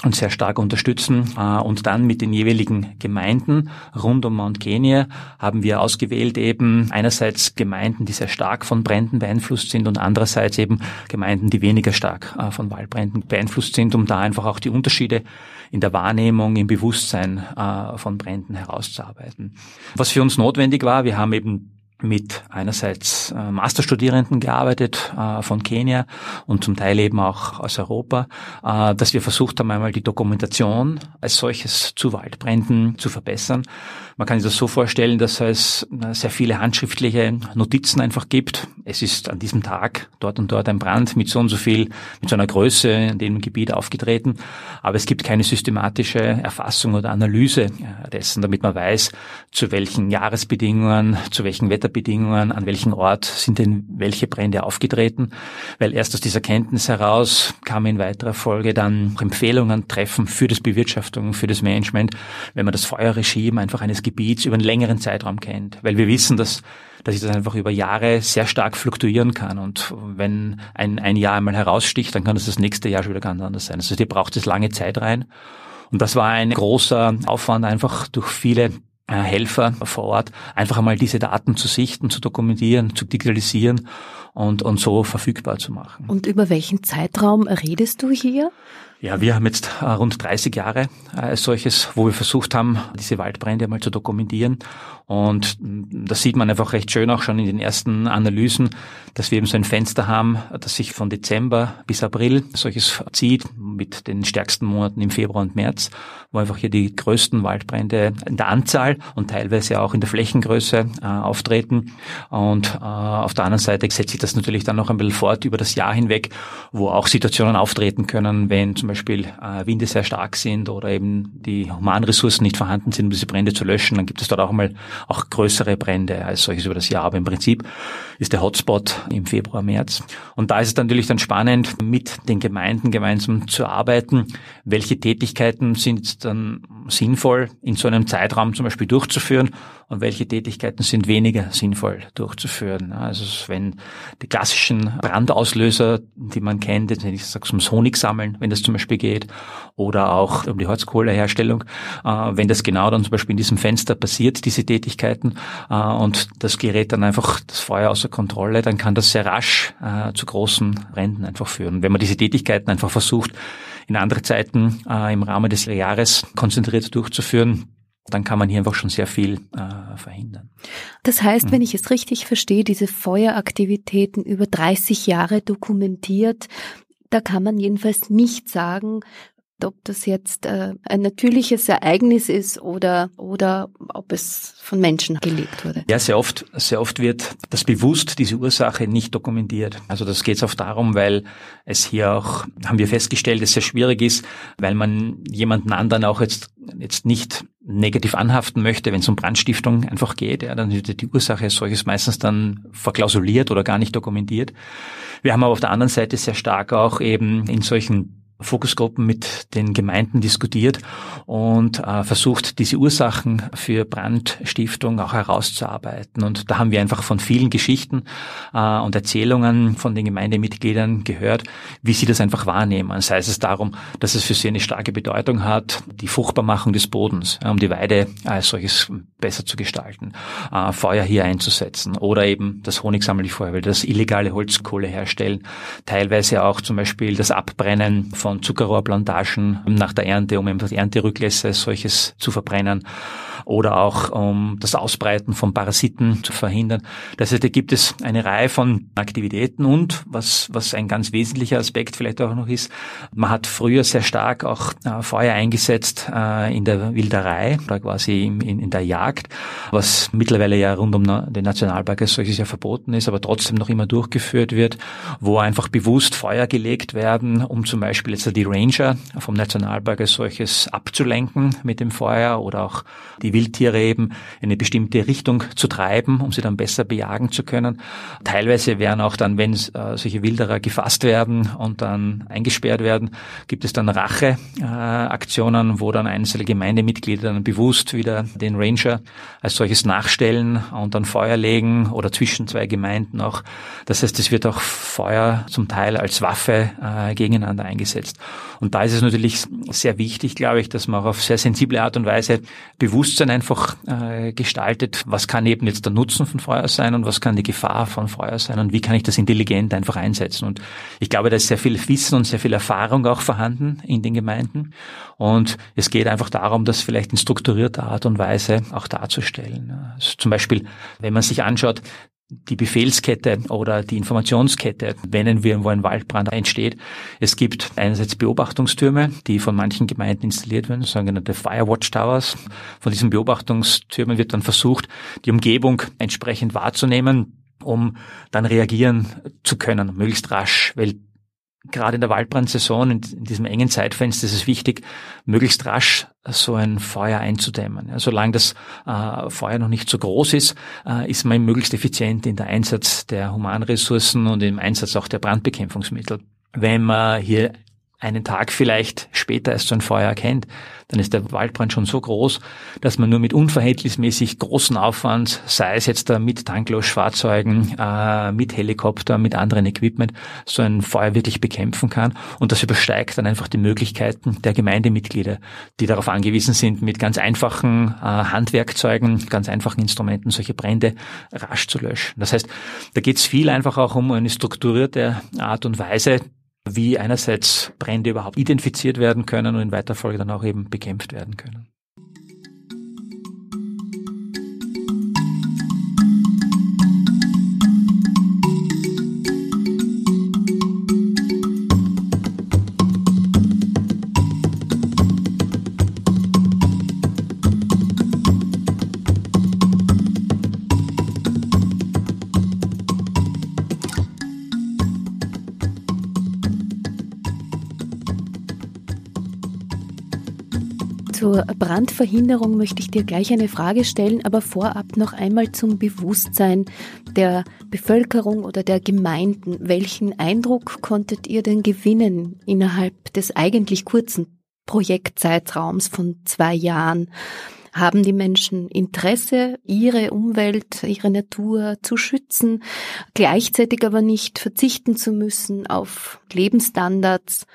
uns sehr stark unterstützen. Äh, und dann mit den jeweiligen Gemeinden rund um Mount Kenya haben wir ausgewählt eben einerseits Gemeinden, die sehr stark von Bränden beeinflusst sind und andererseits eben Gemeinden, die weniger stark äh, von Waldbränden beeinflusst sind, um da einfach auch die Unterschiede in der Wahrnehmung, im Bewusstsein äh, von Bränden herauszuarbeiten. Was für uns notwendig war, wir haben eben mit einerseits äh, Masterstudierenden gearbeitet äh, von Kenia und zum Teil eben auch aus Europa, äh, dass wir versucht haben, einmal die Dokumentation als solches zu Waldbränden zu verbessern. Man kann sich das so vorstellen, dass es äh, sehr viele handschriftliche Notizen einfach gibt. Es ist an diesem Tag dort und dort ein Brand mit so und so viel, mit so einer Größe in dem Gebiet aufgetreten. Aber es gibt keine systematische Erfassung oder Analyse äh, dessen, damit man weiß, zu welchen Jahresbedingungen, zu welchen Wetter Wetterbedingungen, an welchem Ort sind denn welche Brände aufgetreten, weil erst aus dieser Kenntnis heraus kann man in weiterer Folge dann Empfehlungen treffen für das Bewirtschaftung, für das Management, wenn man das Feuerregime einfach eines Gebiets über einen längeren Zeitraum kennt, weil wir wissen, dass dass sich das einfach über Jahre sehr stark fluktuieren kann. Und wenn ein, ein Jahr einmal heraussticht, dann kann das das nächste Jahr schon wieder ganz anders sein. Also hier braucht es lange Zeit rein. Und das war ein großer Aufwand einfach durch viele äh, Helfer vor Ort, einfach einmal diese Daten zu sichten, zu dokumentieren, zu digitalisieren und, und so verfügbar zu machen. Und über welchen Zeitraum redest du hier? Ja, wir haben jetzt äh, rund 30 Jahre äh, als solches, wo wir versucht haben, diese Waldbrände mal zu dokumentieren. Und mm, das sieht man einfach recht schön auch schon in den ersten Analysen, dass wir eben so ein Fenster haben, das sich von Dezember bis April solches zieht, mit den stärksten Monaten im Februar und März, wo einfach hier die größten Waldbrände in der Anzahl und teilweise auch in der Flächengröße äh, auftreten. Und äh, auf der anderen Seite setzt sich das natürlich dann noch ein bisschen fort über das Jahr hinweg, wo auch Situationen auftreten können, wenn zum Beispiel äh, Winde sehr stark sind oder eben die Humanressourcen nicht vorhanden sind, um diese Brände zu löschen, dann gibt es dort auch mal auch größere Brände als solches über das Jahr. Aber im Prinzip ist der Hotspot im Februar, März. Und da ist es natürlich dann spannend, mit den Gemeinden gemeinsam zu arbeiten. Welche Tätigkeiten sind dann sinnvoll in so einem Zeitraum zum Beispiel durchzuführen und welche Tätigkeiten sind weniger sinnvoll durchzuführen. Also wenn die klassischen Brandauslöser, die man kennt, wenn ich sage, ums Honig sammeln, wenn das zum Beispiel geht, oder auch um die Holzkohleherstellung, äh, wenn das genau dann zum Beispiel in diesem Fenster passiert, diese Tätigkeiten, äh, und das gerät dann einfach das Feuer außer Kontrolle, dann kann das sehr rasch äh, zu großen Bränden einfach führen. Wenn man diese Tätigkeiten einfach versucht, in andere Zeiten im Rahmen des Jahres konzentriert durchzuführen, dann kann man hier einfach schon sehr viel äh, verhindern. Das heißt, mhm. wenn ich es richtig verstehe, diese Feueraktivitäten über 30 Jahre dokumentiert, da kann man jedenfalls nicht sagen, ob das jetzt äh, ein natürliches Ereignis ist oder, oder ob es von Menschen gelegt wurde. Ja, sehr oft, sehr oft wird das bewusst, diese Ursache nicht dokumentiert. Also das geht oft darum, weil es hier auch, haben wir festgestellt, es sehr schwierig ist, weil man jemanden anderen auch jetzt, jetzt nicht negativ anhaften möchte, wenn es um Brandstiftung einfach geht, ja, dann wird die Ursache solches meistens dann verklausuliert oder gar nicht dokumentiert. Wir haben aber auf der anderen Seite sehr stark auch eben in solchen Fokusgruppen mit den Gemeinden diskutiert und äh, versucht, diese Ursachen für Brandstiftung auch herauszuarbeiten. Und da haben wir einfach von vielen Geschichten äh, und Erzählungen von den Gemeindemitgliedern gehört, wie sie das einfach wahrnehmen. Sei es darum, dass es für sie eine starke Bedeutung hat, die Fruchtbarmachung des Bodens, äh, um die Weide als solches besser zu gestalten, äh, Feuer hier einzusetzen oder eben das Honigsammelfeuer, das illegale Holzkohle herstellen, teilweise auch zum Beispiel das Abbrennen von Zuckerrohrplantagen nach der Ernte, um einfach die Ernterücklässe solches zu verbrennen oder auch um das Ausbreiten von Parasiten zu verhindern. Das heißt, da gibt es eine Reihe von Aktivitäten und was, was ein ganz wesentlicher Aspekt vielleicht auch noch ist, man hat früher sehr stark auch äh, Feuer eingesetzt äh, in der Wilderei oder quasi in, in, in, der Jagd, was mittlerweile ja rund um den Nationalpark als solches ja verboten ist, aber trotzdem noch immer durchgeführt wird, wo einfach bewusst Feuer gelegt werden, um zum Beispiel jetzt die Ranger vom Nationalpark als solches abzulenken mit dem Feuer oder auch die Wildtiere eben in eine bestimmte Richtung zu treiben, um sie dann besser bejagen zu können. Teilweise werden auch dann, wenn äh, solche Wilderer gefasst werden und dann eingesperrt werden, gibt es dann Racheaktionen, wo dann einzelne Gemeindemitglieder dann bewusst wieder den Ranger als solches nachstellen und dann Feuer legen oder zwischen zwei Gemeinden auch. Das heißt, es wird auch Feuer zum Teil als Waffe äh, gegeneinander eingesetzt. Und da ist es natürlich sehr wichtig, glaube ich, dass man auf sehr sensible Art und Weise Bewusstsein einfach äh, gestaltet. Was kann eben jetzt der Nutzen von Feuer sein und was kann die Gefahr von Feuer sein und wie kann ich das intelligent einfach einsetzen? Und ich glaube, da ist sehr viel Wissen und sehr viel Erfahrung auch vorhanden in den Gemeinden. Und es geht einfach darum, das vielleicht in strukturierter Art und Weise auch darzustellen. Also zum Beispiel, wenn man sich anschaut, die Befehlskette oder die Informationskette, wenn wir wo ein Waldbrand entsteht. Es gibt einerseits Beobachtungstürme, die von manchen Gemeinden installiert werden, sogenannte Firewatch Towers. Von diesen Beobachtungstürmen wird dann versucht, die Umgebung entsprechend wahrzunehmen, um dann reagieren zu können, möglichst rasch, weil gerade in der Waldbrandsaison, in, diesem engen Zeitfenster, ist es wichtig, möglichst rasch so ein Feuer einzudämmen. Ja, solange das äh, Feuer noch nicht so groß ist, äh, ist man möglichst effizient in der Einsatz der Humanressourcen und im Einsatz auch der Brandbekämpfungsmittel. Wenn man hier einen Tag vielleicht später erst so ein Feuer erkennt, dann ist der Waldbrand schon so groß, dass man nur mit unverhältnismäßig großen Aufwand, sei es jetzt da mit Tanklosfahrzeugen, äh, mit Helikopter, mit anderen Equipment, so ein Feuer wirklich bekämpfen kann. Und das übersteigt dann einfach die Möglichkeiten der Gemeindemitglieder, die darauf angewiesen sind, mit ganz einfachen äh, Handwerkzeugen, ganz einfachen Instrumenten solche Brände rasch zu löschen. Das heißt, da geht es viel einfach auch um eine strukturierte Art und Weise, wie einerseits Brände überhaupt identifiziert werden können und in weiter Folge dann auch eben bekämpft werden können. Zur Brandverhinderung möchte ich dir gleich eine Frage stellen, aber vorab noch einmal zum Bewusstsein der Bevölkerung oder der Gemeinden. Welchen Eindruck konntet ihr denn gewinnen innerhalb des eigentlich kurzen Projektzeitraums von zwei Jahren? Haben die Menschen Interesse, ihre Umwelt, ihre Natur zu schützen, gleichzeitig aber nicht verzichten zu müssen auf Lebensstandards?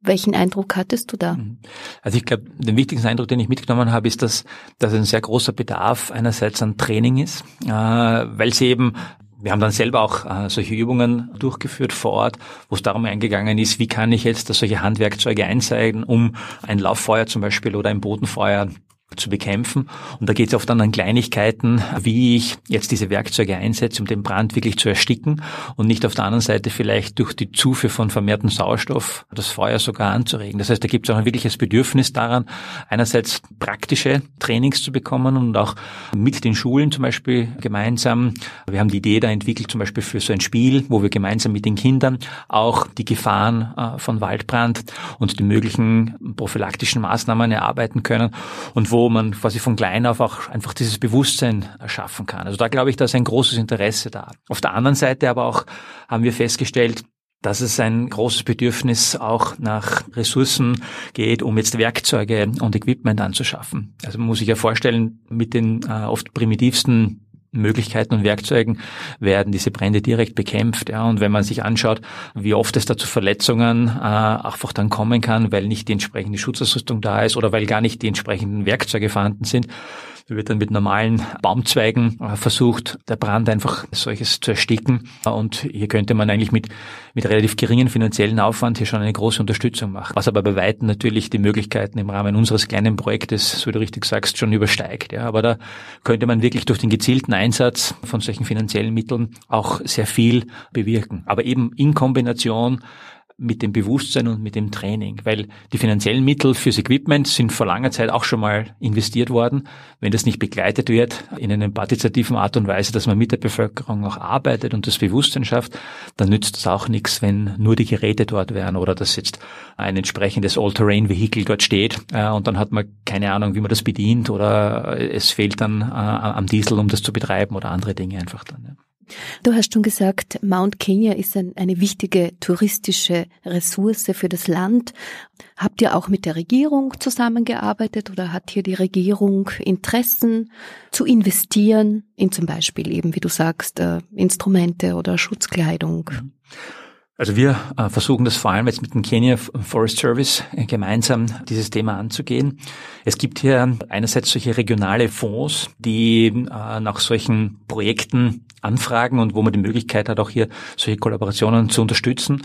Welchen Eindruck hattest du da? Mhm. Also ich glaube, den wichtigsten Eindruck, den ich mitgenommen habe, ist, dass, dass ein sehr großer Bedarf einerseits an Training ist, äh, weil sie eben wir haben dann selber auch äh, solche Übungen durchgeführt vor Ort, wo es darum eingegangen ist, wie kann ich jetzt solche Handwerkzeuge einzeigen, um ein Lauffeuer zum Beispiel oder ein Bodenfeuer zu bekämpfen. Und da geht es oft dann an Kleinigkeiten, wie ich jetzt diese Werkzeuge einsetze, um den Brand wirklich zu ersticken und nicht auf der anderen Seite vielleicht durch die Zufuhr von vermehrtem Sauerstoff das Feuer sogar anzuregen. Das heißt, da gibt es auch ein wirkliches Bedürfnis daran, einerseits praktische Trainings zu bekommen und auch mit den Schulen zum Beispiel gemeinsam. Wir haben die Idee da entwickelt, zum Beispiel für so ein Spiel, wo wir gemeinsam mit den Kindern auch die Gefahren äh, von Waldbrand und die möglichen prophylaktischen Maßnahmen erarbeiten können und wo man quasi von klein auf auch einfach dieses Bewusstsein erschaffen kann. Also da glaube ich, da ist ein großes Interesse da. Auf der anderen Seite aber auch haben wir festgestellt, dass es ein großes Bedürfnis auch nach Ressourcen geht, um jetzt Werkzeuge und Equipment anzuschaffen. Also man muss sich ja vorstellen, mit den äh, oft primitivsten Möglichkeiten und Werkzeugen werden diese Brände direkt bekämpft. Ja. Und wenn man sich anschaut, wie oft es da zu Verletzungen äh, einfach dann kommen kann, weil nicht die entsprechende Schutzausrüstung da ist oder weil gar nicht die entsprechenden Werkzeuge vorhanden sind, wird dann mit normalen Baumzweigen äh, versucht, der Brand einfach solches zu ersticken. Und hier könnte man eigentlich mit, mit relativ geringen finanziellen Aufwand hier schon eine große Unterstützung machen. Was aber bei Weitem natürlich die Möglichkeiten im Rahmen unseres kleinen Projektes, so wie du richtig sagst, schon übersteigt. Ja, aber da könnte man wirklich durch den gezielten Einsatz von solchen finanziellen Mitteln auch sehr viel bewirken. Aber eben in Kombination mit dem Bewusstsein und mit dem Training, weil die finanziellen Mittel fürs Equipment sind vor langer Zeit auch schon mal investiert worden. Wenn das nicht begleitet wird in einer partizipativen Art und Weise, dass man mit der Bevölkerung auch arbeitet und das Bewusstsein schafft, dann nützt es auch nichts, wenn nur die Geräte dort wären oder dass jetzt ein entsprechendes All-Terrain-Vehikel dort steht äh, und dann hat man keine Ahnung, wie man das bedient oder es fehlt dann äh, am Diesel, um das zu betreiben oder andere Dinge einfach dann. Ja. Du hast schon gesagt, Mount Kenya ist ein, eine wichtige touristische Ressource für das Land. Habt ihr auch mit der Regierung zusammengearbeitet oder hat hier die Regierung Interessen zu investieren in zum Beispiel eben, wie du sagst, äh, Instrumente oder Schutzkleidung? Mhm. Also wir äh, versuchen das vor allem jetzt mit dem Kenya Forest Service äh, gemeinsam dieses Thema anzugehen. Es gibt hier einerseits solche regionale Fonds, die nach solchen Projekten anfragen und wo man die Möglichkeit hat, auch hier solche Kollaborationen zu unterstützen.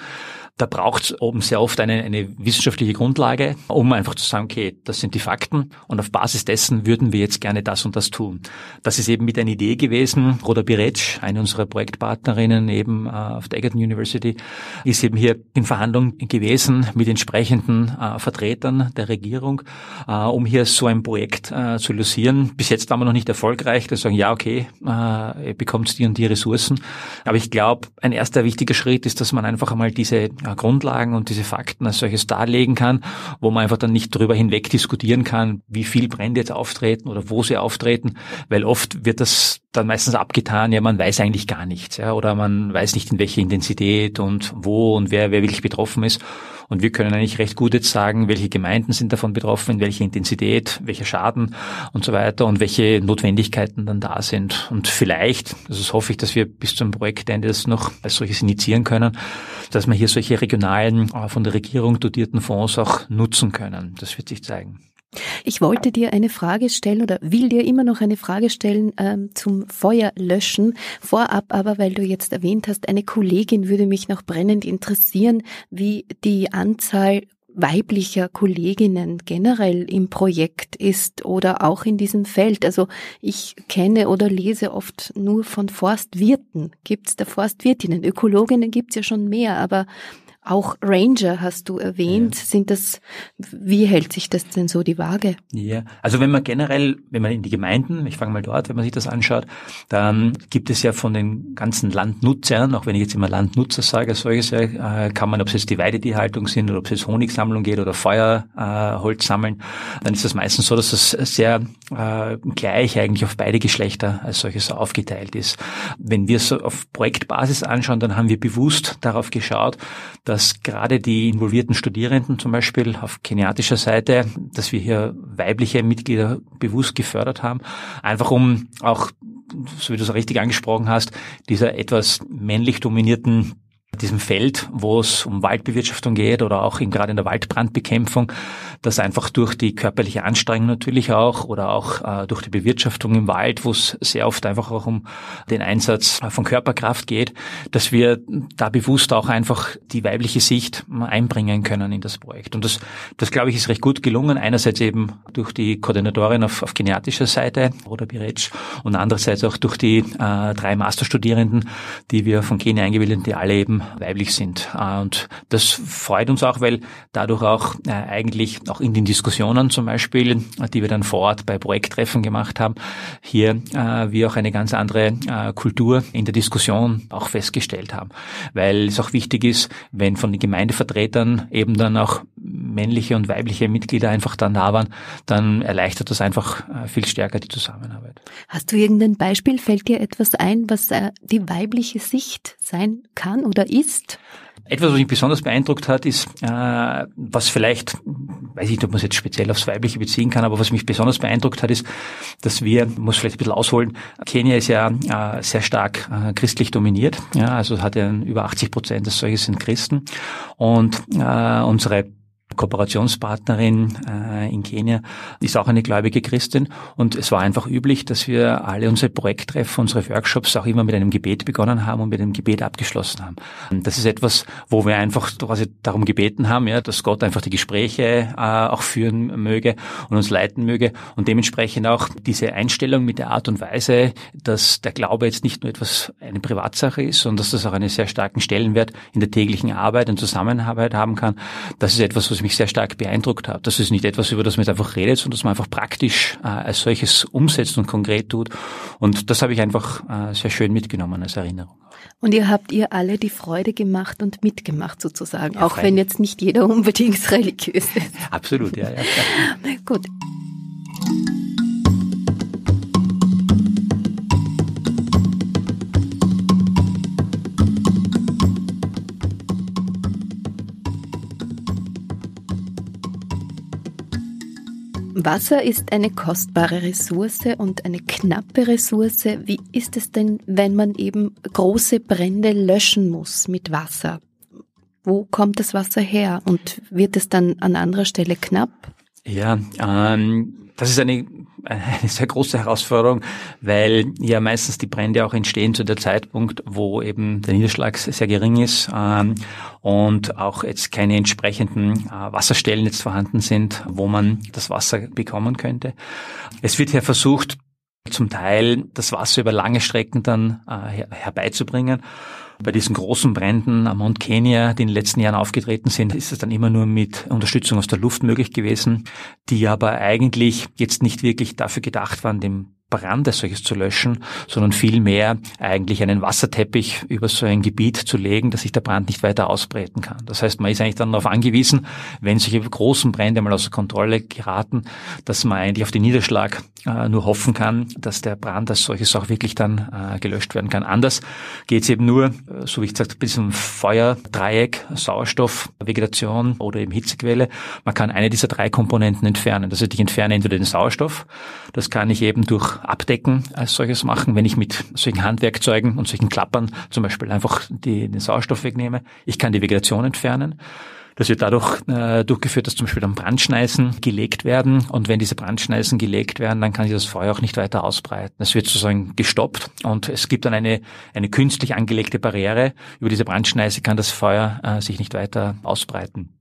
Da braucht es oben sehr oft eine, eine wissenschaftliche Grundlage, um einfach zu sagen, okay, das sind die Fakten und auf Basis dessen würden wir jetzt gerne das und das tun. Das ist eben mit einer Idee gewesen. Roda Biretsch, eine unserer Projektpartnerinnen eben äh, auf der Egerton University, ist eben hier in Verhandlung gewesen mit entsprechenden äh, Vertretern der Regierung, äh, um hier so ein Projekt äh, zu losieren. Bis jetzt waren wir noch nicht erfolgreich. Da sagen, ja, okay, äh, ihr bekommt die und die Ressourcen. Aber ich glaube, ein erster wichtiger Schritt ist, dass man einfach einmal diese Grundlagen und diese Fakten als solches darlegen kann, wo man einfach dann nicht darüber hinweg diskutieren kann, wie viel Brände jetzt auftreten oder wo sie auftreten, weil oft wird das dann meistens abgetan, ja, man weiß eigentlich gar nichts, ja, oder man weiß nicht in welcher Intensität und wo und wer, wer wirklich betroffen ist. Und wir können eigentlich recht gut jetzt sagen, welche Gemeinden sind davon betroffen, in welcher Intensität, welcher Schaden und so weiter und welche Notwendigkeiten dann da sind. Und vielleicht, also das hoffe ich, dass wir bis zum Projektende das noch als solches initiieren können, dass wir hier solche regionalen, äh, von der Regierung dotierten Fonds auch nutzen können. Das wird sich zeigen. Ich wollte dir eine Frage stellen oder will dir immer noch eine Frage stellen ähm, zum Feuerlöschen. Vorab aber, weil du jetzt erwähnt hast, eine Kollegin würde mich noch brennend interessieren, wie die Anzahl weiblicher Kolleginnen generell im Projekt ist oder auch in diesem Feld. Also ich kenne oder lese oft nur von Forstwirten. Gibt es da Forstwirtinnen? Ökologinnen gibt es ja schon mehr, aber auch Ranger hast du erwähnt. Ja. Sind das, wie hält sich das denn so die Waage? Ja, also wenn man generell, wenn man in die Gemeinden, ich fange mal dort, wenn man sich das anschaut, dann gibt es ja von den ganzen Landnutzern, auch wenn ich jetzt immer Landnutzer sage, solches, äh, kann man, ob es jetzt die Weidetierhaltung sind oder ob es jetzt Honigsammlung geht oder Feuerholz äh, sammeln, dann ist das meistens so, dass das sehr äh, gleich eigentlich auf beide Geschlechter als solches aufgeteilt ist. Wenn wir es so auf Projektbasis anschauen, dann haben wir bewusst darauf geschaut, dass gerade die involvierten Studierenden zum Beispiel auf keniatischer Seite, dass wir hier weibliche Mitglieder bewusst gefördert haben, einfach um auch, so wie du es richtig angesprochen hast, dieser etwas männlich dominierten diesem Feld, wo es um Waldbewirtschaftung geht oder auch in, gerade in der Waldbrandbekämpfung, dass einfach durch die körperliche Anstrengung natürlich auch oder auch äh, durch die Bewirtschaftung im Wald, wo es sehr oft einfach auch um den Einsatz von Körperkraft geht, dass wir da bewusst auch einfach die weibliche Sicht einbringen können in das Projekt. Und das, das glaube ich, ist recht gut gelungen. Einerseits eben durch die Koordinatorin auf, auf genetischer Seite, Roda Biretsch, und andererseits auch durch die äh, drei Masterstudierenden, die wir von Kenia eingebildet, die alle eben weiblich sind. Äh, und das freut uns auch, weil dadurch auch äh, eigentlich auch in den Diskussionen zum Beispiel, die wir dann vor Ort bei Projekttreffen gemacht haben, hier äh, wir auch eine ganz andere äh, Kultur in der Diskussion auch festgestellt haben. Weil es auch wichtig ist, wenn von den Gemeindevertretern eben dann auch männliche und weibliche Mitglieder einfach dann da waren, dann erleichtert das einfach äh, viel stärker die Zusammenarbeit. Hast du irgendein Beispiel? Fällt dir etwas ein, was äh, die weibliche Sicht sein kann oder ist? Etwas, was mich besonders beeindruckt hat, ist, äh, was vielleicht, weiß ich nicht, ob man es jetzt speziell aufs Weibliche beziehen kann, aber was mich besonders beeindruckt hat, ist, dass wir, muss vielleicht ein bisschen ausholen, Kenia ist ja äh, sehr stark äh, christlich dominiert, ja, also hat ja über 80 Prozent des solches sind Christen. Und äh, unsere Kooperationspartnerin äh, in Kenia ist auch eine gläubige Christin und es war einfach üblich, dass wir alle unsere Projekttreffen, unsere Workshops auch immer mit einem Gebet begonnen haben und mit einem Gebet abgeschlossen haben. Das ist etwas, wo wir einfach quasi darum gebeten haben, ja, dass Gott einfach die Gespräche äh, auch führen möge und uns leiten möge und dementsprechend auch diese Einstellung mit der Art und Weise, dass der Glaube jetzt nicht nur etwas eine Privatsache ist, sondern dass das auch einen sehr starken Stellenwert in der täglichen Arbeit und Zusammenarbeit haben kann. Das ist etwas, was mich sehr stark beeindruckt hat. Das ist nicht etwas, über das man jetzt einfach redet, sondern dass man einfach praktisch äh, als solches umsetzt und konkret tut. Und das habe ich einfach äh, sehr schön mitgenommen als Erinnerung. Und ihr habt ihr alle die Freude gemacht und mitgemacht sozusagen, ja, auch wenn jetzt nicht jeder unbedingt religiös ist. Absolut, ja. ja, ja. Gut. Wasser ist eine kostbare Ressource und eine knappe Ressource. Wie ist es denn, wenn man eben große Brände löschen muss mit Wasser? Wo kommt das Wasser her und wird es dann an anderer Stelle knapp? Ja, ähm, das ist eine, eine sehr große Herausforderung, weil ja meistens die Brände auch entstehen zu der Zeitpunkt, wo eben der Niederschlag sehr gering ist ähm, und auch jetzt keine entsprechenden äh, Wasserstellen jetzt vorhanden sind, wo man das Wasser bekommen könnte. Es wird hier versucht, zum Teil das Wasser über lange Strecken dann äh, herbeizubringen. Bei diesen großen Bränden am Mount Kenya, die in den letzten Jahren aufgetreten sind, ist es dann immer nur mit Unterstützung aus der Luft möglich gewesen, die aber eigentlich jetzt nicht wirklich dafür gedacht waren, dem Brand als solches zu löschen, sondern vielmehr eigentlich einen Wasserteppich über so ein Gebiet zu legen, dass sich der Brand nicht weiter ausbreiten kann. Das heißt, man ist eigentlich dann darauf angewiesen, wenn solche großen Brände mal außer Kontrolle geraten, dass man eigentlich auf den Niederschlag äh, nur hoffen kann, dass der Brand als solches auch wirklich dann äh, gelöscht werden kann. Anders geht es eben nur, äh, so wie ich gesagt habe, bis zum Feuerdreieck, Sauerstoff, Vegetation oder eben Hitzequelle. Man kann eine dieser drei Komponenten entfernen. Das heißt, ich entferne entweder den Sauerstoff, das kann ich eben durch Abdecken als solches machen, wenn ich mit solchen Handwerkzeugen und solchen Klappern zum Beispiel einfach die, den Sauerstoff wegnehme. Ich kann die Vegetation entfernen. Das wird dadurch äh, durchgeführt, dass zum Beispiel dann Brandschneisen gelegt werden. Und wenn diese Brandschneisen gelegt werden, dann kann sich das Feuer auch nicht weiter ausbreiten. Es wird sozusagen gestoppt und es gibt dann eine, eine künstlich angelegte Barriere. Über diese Brandschneise kann das Feuer äh, sich nicht weiter ausbreiten.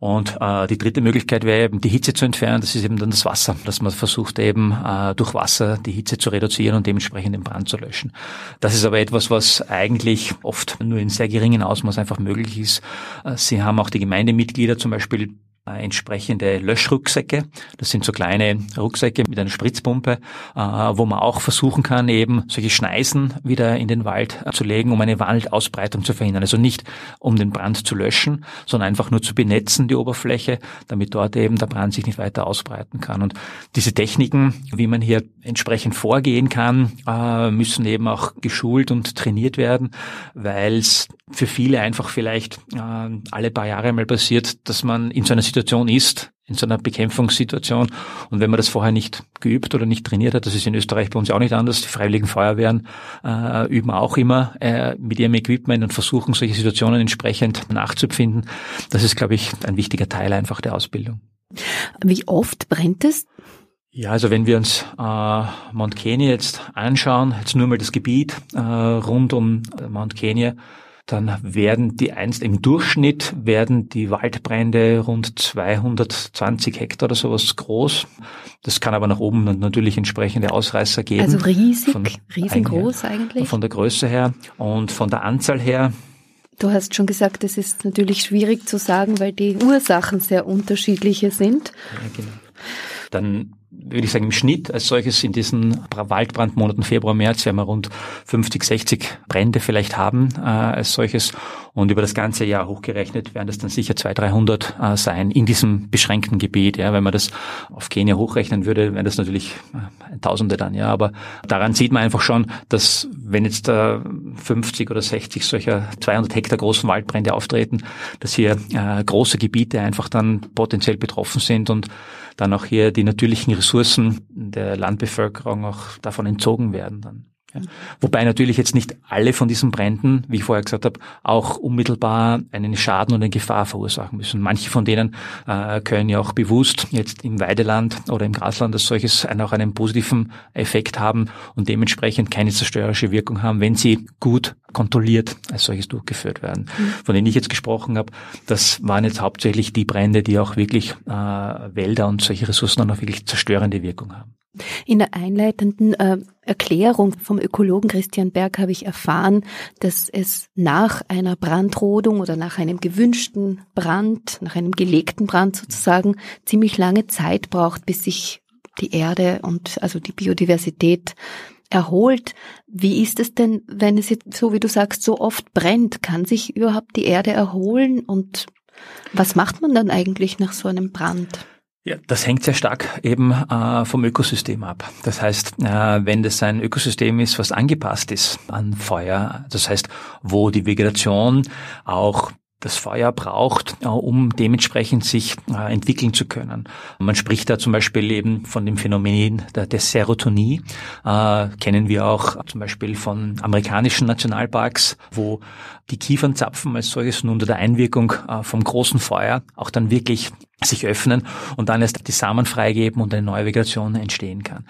Und äh, die dritte Möglichkeit wäre eben die Hitze zu entfernen. Das ist eben dann das Wasser, dass man versucht eben äh, durch Wasser die Hitze zu reduzieren und dementsprechend den Brand zu löschen. Das ist aber etwas, was eigentlich oft nur in sehr geringen Ausmaß einfach möglich ist. Äh, Sie haben auch die Gemeindemitglieder zum Beispiel entsprechende Löschrucksäcke. Das sind so kleine Rucksäcke mit einer Spritzpumpe, äh, wo man auch versuchen kann, eben solche Schneisen wieder in den Wald zu legen, um eine Waldausbreitung zu verhindern. Also nicht um den Brand zu löschen, sondern einfach nur zu benetzen, die Oberfläche, damit dort eben der Brand sich nicht weiter ausbreiten kann. Und diese Techniken, wie man hier entsprechend vorgehen kann, äh, müssen eben auch geschult und trainiert werden, weil es für viele einfach vielleicht alle paar Jahre mal passiert, dass man in so einer Situation Situation ist, in so einer Bekämpfungssituation. Und wenn man das vorher nicht geübt oder nicht trainiert hat, das ist in Österreich bei uns auch nicht anders. Die Freiwilligen Feuerwehren äh, üben auch immer äh, mit ihrem Equipment und versuchen, solche Situationen entsprechend nachzufinden. Das ist, glaube ich, ein wichtiger Teil einfach der Ausbildung. Wie oft brennt es? Ja, also wenn wir uns äh, Mount Kenya jetzt anschauen, jetzt nur mal das Gebiet äh, rund um Mount Kenya, dann werden die einst im Durchschnitt werden die Waldbrände rund 220 Hektar oder sowas groß. Das kann aber nach oben natürlich entsprechende Ausreißer geben. Also riesig, von, riesengroß eigentlich. Von der Größe her und von der Anzahl her. Du hast schon gesagt, es ist natürlich schwierig zu sagen, weil die Ursachen sehr unterschiedliche sind. Ja, genau. Dann würde ich sagen, im Schnitt als solches in diesen Waldbrandmonaten Februar, März werden wir rund 50, 60 Brände vielleicht haben äh, als solches. Und über das ganze Jahr hochgerechnet werden das dann sicher 200, 300 äh, sein in diesem beschränkten Gebiet. Ja, wenn man das auf Kenia hochrechnen würde, wären das natürlich äh, Tausende dann. Ja, aber daran sieht man einfach schon, dass wenn jetzt äh, 50 oder 60 solcher 200 Hektar großen Waldbrände auftreten, dass hier äh, große Gebiete einfach dann potenziell betroffen sind und dann auch hier die natürlichen Ressourcen der Landbevölkerung auch davon entzogen werden dann. Ja. Wobei natürlich jetzt nicht alle von diesen Bränden, wie ich vorher gesagt habe, auch unmittelbar einen Schaden und eine Gefahr verursachen müssen. Manche von denen äh, können ja auch bewusst jetzt im Weideland oder im Grasland als solches auch einen positiven Effekt haben und dementsprechend keine zerstörerische Wirkung haben, wenn sie gut kontrolliert als solches durchgeführt werden. Mhm. Von denen ich jetzt gesprochen habe, das waren jetzt hauptsächlich die Brände, die auch wirklich äh, Wälder und solche Ressourcen dann auch wirklich zerstörende Wirkung haben. In der einleitenden äh, Erklärung vom Ökologen Christian Berg habe ich erfahren, dass es nach einer Brandrodung oder nach einem gewünschten Brand, nach einem gelegten Brand sozusagen, ziemlich lange Zeit braucht, bis sich die Erde und also die Biodiversität erholt. Wie ist es denn, wenn es jetzt, so wie du sagst, so oft brennt? Kann sich überhaupt die Erde erholen? Und was macht man dann eigentlich nach so einem Brand? Ja, das hängt sehr stark eben äh, vom Ökosystem ab. Das heißt, äh, wenn das ein Ökosystem ist, was angepasst ist an Feuer, das heißt, wo die Vegetation auch das Feuer braucht, äh, um dementsprechend sich äh, entwickeln zu können. Man spricht da zum Beispiel eben von dem Phänomen der, der Serotonie, äh, kennen wir auch zum Beispiel von amerikanischen Nationalparks, wo die Kiefernzapfen als solches nun unter der Einwirkung vom großen Feuer auch dann wirklich sich öffnen und dann erst die Samen freigeben und eine neue Vegetation entstehen kann.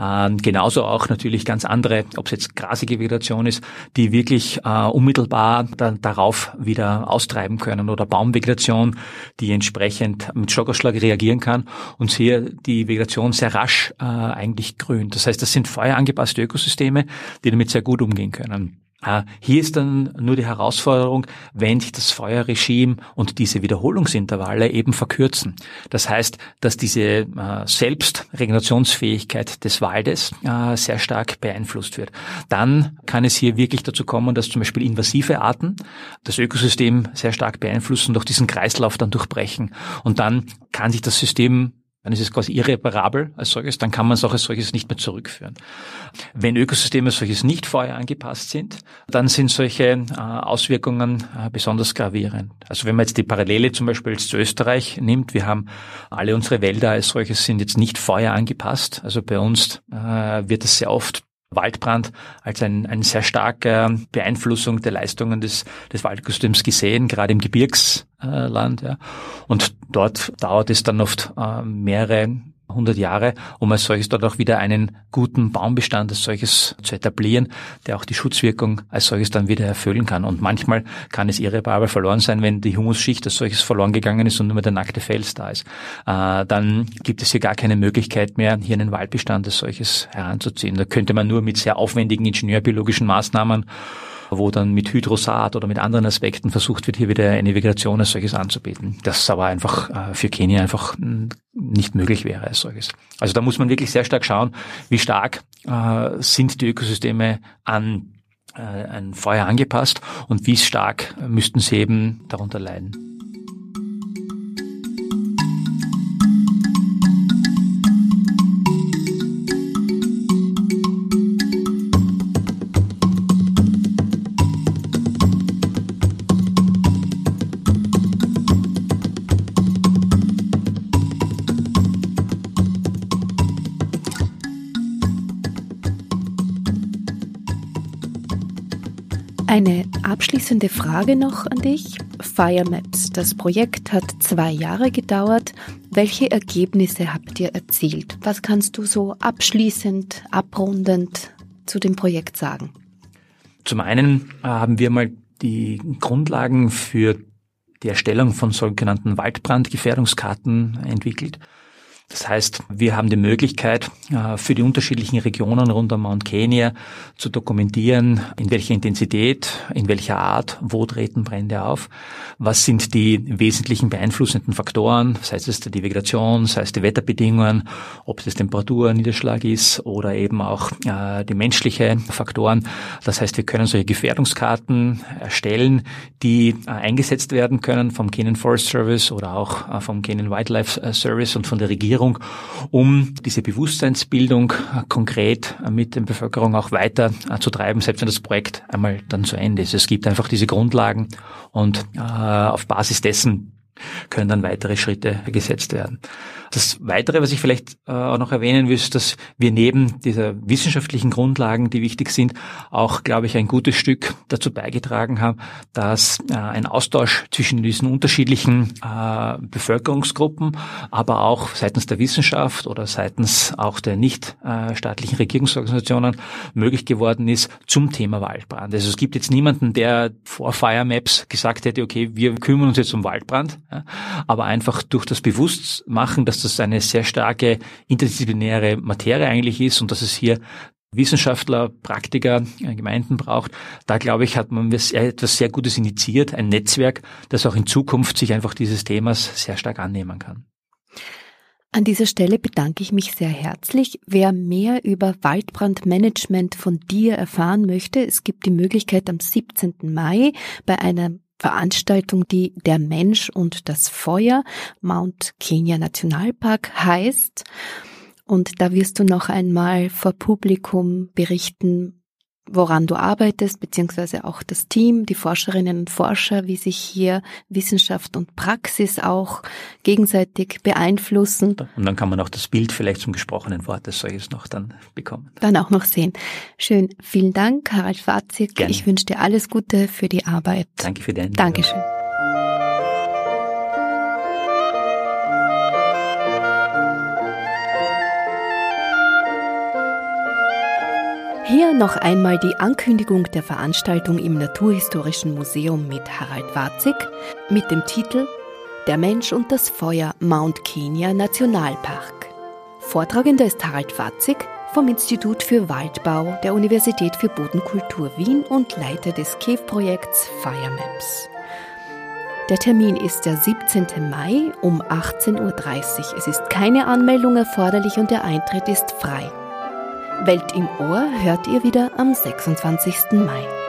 Ähm, genauso auch natürlich ganz andere, ob es jetzt grasige Vegetation ist, die wirklich äh, unmittelbar da, darauf wieder austreiben können oder Baumvegetation, die entsprechend mit Schockerschlag reagieren kann und hier die Vegetation sehr rasch äh, eigentlich grünt. Das heißt, das sind feuerangepasste Ökosysteme, die damit sehr gut umgehen können. Ah, hier ist dann nur die Herausforderung, wenn sich das Feuerregime und diese Wiederholungsintervalle eben verkürzen. Das heißt, dass diese äh, Selbstregenerationsfähigkeit des Waldes äh, sehr stark beeinflusst wird. Dann kann es hier wirklich dazu kommen, dass zum Beispiel invasive Arten das Ökosystem sehr stark beeinflussen und auch diesen Kreislauf dann durchbrechen. Und dann kann sich das System dann ist es quasi irreparabel als solches, dann kann man es auch als solches nicht mehr zurückführen. Wenn Ökosysteme als solches nicht vorher angepasst sind, dann sind solche äh, Auswirkungen äh, besonders gravierend. Also wenn man jetzt die Parallele zum Beispiel zu Österreich nimmt, wir haben alle unsere Wälder als solches sind jetzt nicht vorher angepasst. Also bei uns äh, wird es sehr oft Waldbrand als ein, eine sehr starke Beeinflussung der Leistungen des, des Waldsystems gesehen, gerade im Gebirgsland. Ja. Und dort dauert es dann oft äh, mehrere 100 Jahre, um als solches dort auch wieder einen guten Baumbestand als solches zu etablieren, der auch die Schutzwirkung als solches dann wieder erfüllen kann. Und manchmal kann es irreparabel verloren sein, wenn die Humusschicht als solches verloren gegangen ist und nur mehr der nackte Fels da ist. Äh, dann gibt es hier gar keine Möglichkeit mehr, hier einen Waldbestand als solches heranzuziehen. Da könnte man nur mit sehr aufwendigen ingenieurbiologischen Maßnahmen wo dann mit Hydrosat oder mit anderen Aspekten versucht wird, hier wieder eine Vegetation als solches anzubieten. Das aber einfach äh, für Kenia einfach hm, nicht möglich wäre als solches. Also da muss man wirklich sehr stark schauen, wie stark äh, sind die Ökosysteme an äh, ein Feuer angepasst und wie stark müssten sie eben darunter leiden. Eine abschließende Frage noch an dich. Firemaps, das Projekt hat zwei Jahre gedauert. Welche Ergebnisse habt ihr erzielt? Was kannst du so abschließend, abrundend zu dem Projekt sagen? Zum einen äh, haben wir mal die Grundlagen für die Erstellung von sogenannten Waldbrandgefährdungskarten entwickelt. Das heißt, wir haben die Möglichkeit, äh, für die unterschiedlichen Regionen rund um Mount Kenya zu dokumentieren, in welcher Intensität, in welcher Art, wo treten Brände auf, was sind die wesentlichen beeinflussenden Faktoren, sei es die Vegetation, sei es die Wetterbedingungen, ob es Temperatur, Niederschlag ist oder eben auch äh, die menschlichen Faktoren. Das heißt, wir können solche Gefährdungskarten erstellen, die äh, eingesetzt werden können vom Kenyan Forest Service oder auch vom Kenyan Wildlife Service und von der Regierung Regierung, um diese Bewusstseinsbildung äh, konkret äh, mit der Bevölkerung auch weiter äh, zu treiben, selbst wenn das Projekt einmal dann zu Ende ist. Es gibt einfach diese Grundlagen und auf Basis dessen können dann weitere Schritte gesetzt werden. Das Weitere, was ich vielleicht äh, auch noch erwähnen will, ist, dass wir neben dieser wissenschaftlichen Grundlagen, die wichtig sind, auch, glaube ich, ein gutes Stück dazu beigetragen haben, dass äh, ein Austausch zwischen diesen unterschiedlichen äh, Bevölkerungsgruppen, aber auch seitens der Wissenschaft oder seitens auch der nicht staatlichen Regierungsorganisationen möglich geworden ist zum Thema Waldbrand. Also es gibt jetzt niemanden, der vor Fire Maps gesagt hätte, okay, wir kümmern uns jetzt um Waldbrand, aber einfach durch das Bewusstmachen, dass das eine sehr starke interdisziplinäre Materie eigentlich ist und dass es hier Wissenschaftler, Praktiker, äh, Gemeinden braucht. Da glaube ich, hat man etwas sehr Gutes initiiert, ein Netzwerk, das auch in Zukunft sich einfach dieses Themas sehr stark annehmen kann. An dieser Stelle bedanke ich mich sehr herzlich. Wer mehr über Waldbrandmanagement von dir erfahren möchte, es gibt die Möglichkeit am 17. Mai bei einer Veranstaltung, die Der Mensch und das Feuer Mount Kenya Nationalpark heißt. Und da wirst du noch einmal vor Publikum berichten, woran du arbeitest, beziehungsweise auch das Team, die Forscherinnen und Forscher, wie sich hier Wissenschaft und Praxis auch gegenseitig beeinflussen. Und dann kann man auch das Bild vielleicht zum gesprochenen Wort des solches noch dann bekommen. Dann auch noch sehen. Schön. Vielen Dank, Harald Fazig. Gerne. Ich wünsche dir alles Gute für die Arbeit. Danke für deinen. Dankeschön. Hier noch einmal die Ankündigung der Veranstaltung im Naturhistorischen Museum mit Harald Warzig mit dem Titel Der Mensch und das Feuer Mount Kenya Nationalpark. Vortragender ist Harald Warzig vom Institut für Waldbau der Universität für Bodenkultur Wien und Leiter des KEF-Projekts Firemaps. Der Termin ist der 17. Mai um 18.30 Uhr. Es ist keine Anmeldung erforderlich und der Eintritt ist frei. Welt im Ohr hört ihr wieder am 26. Mai.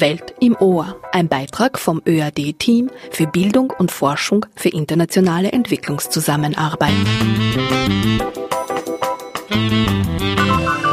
Welt im Ohr, ein Beitrag vom ÖAD-Team für Bildung und Forschung für internationale Entwicklungszusammenarbeit. Musik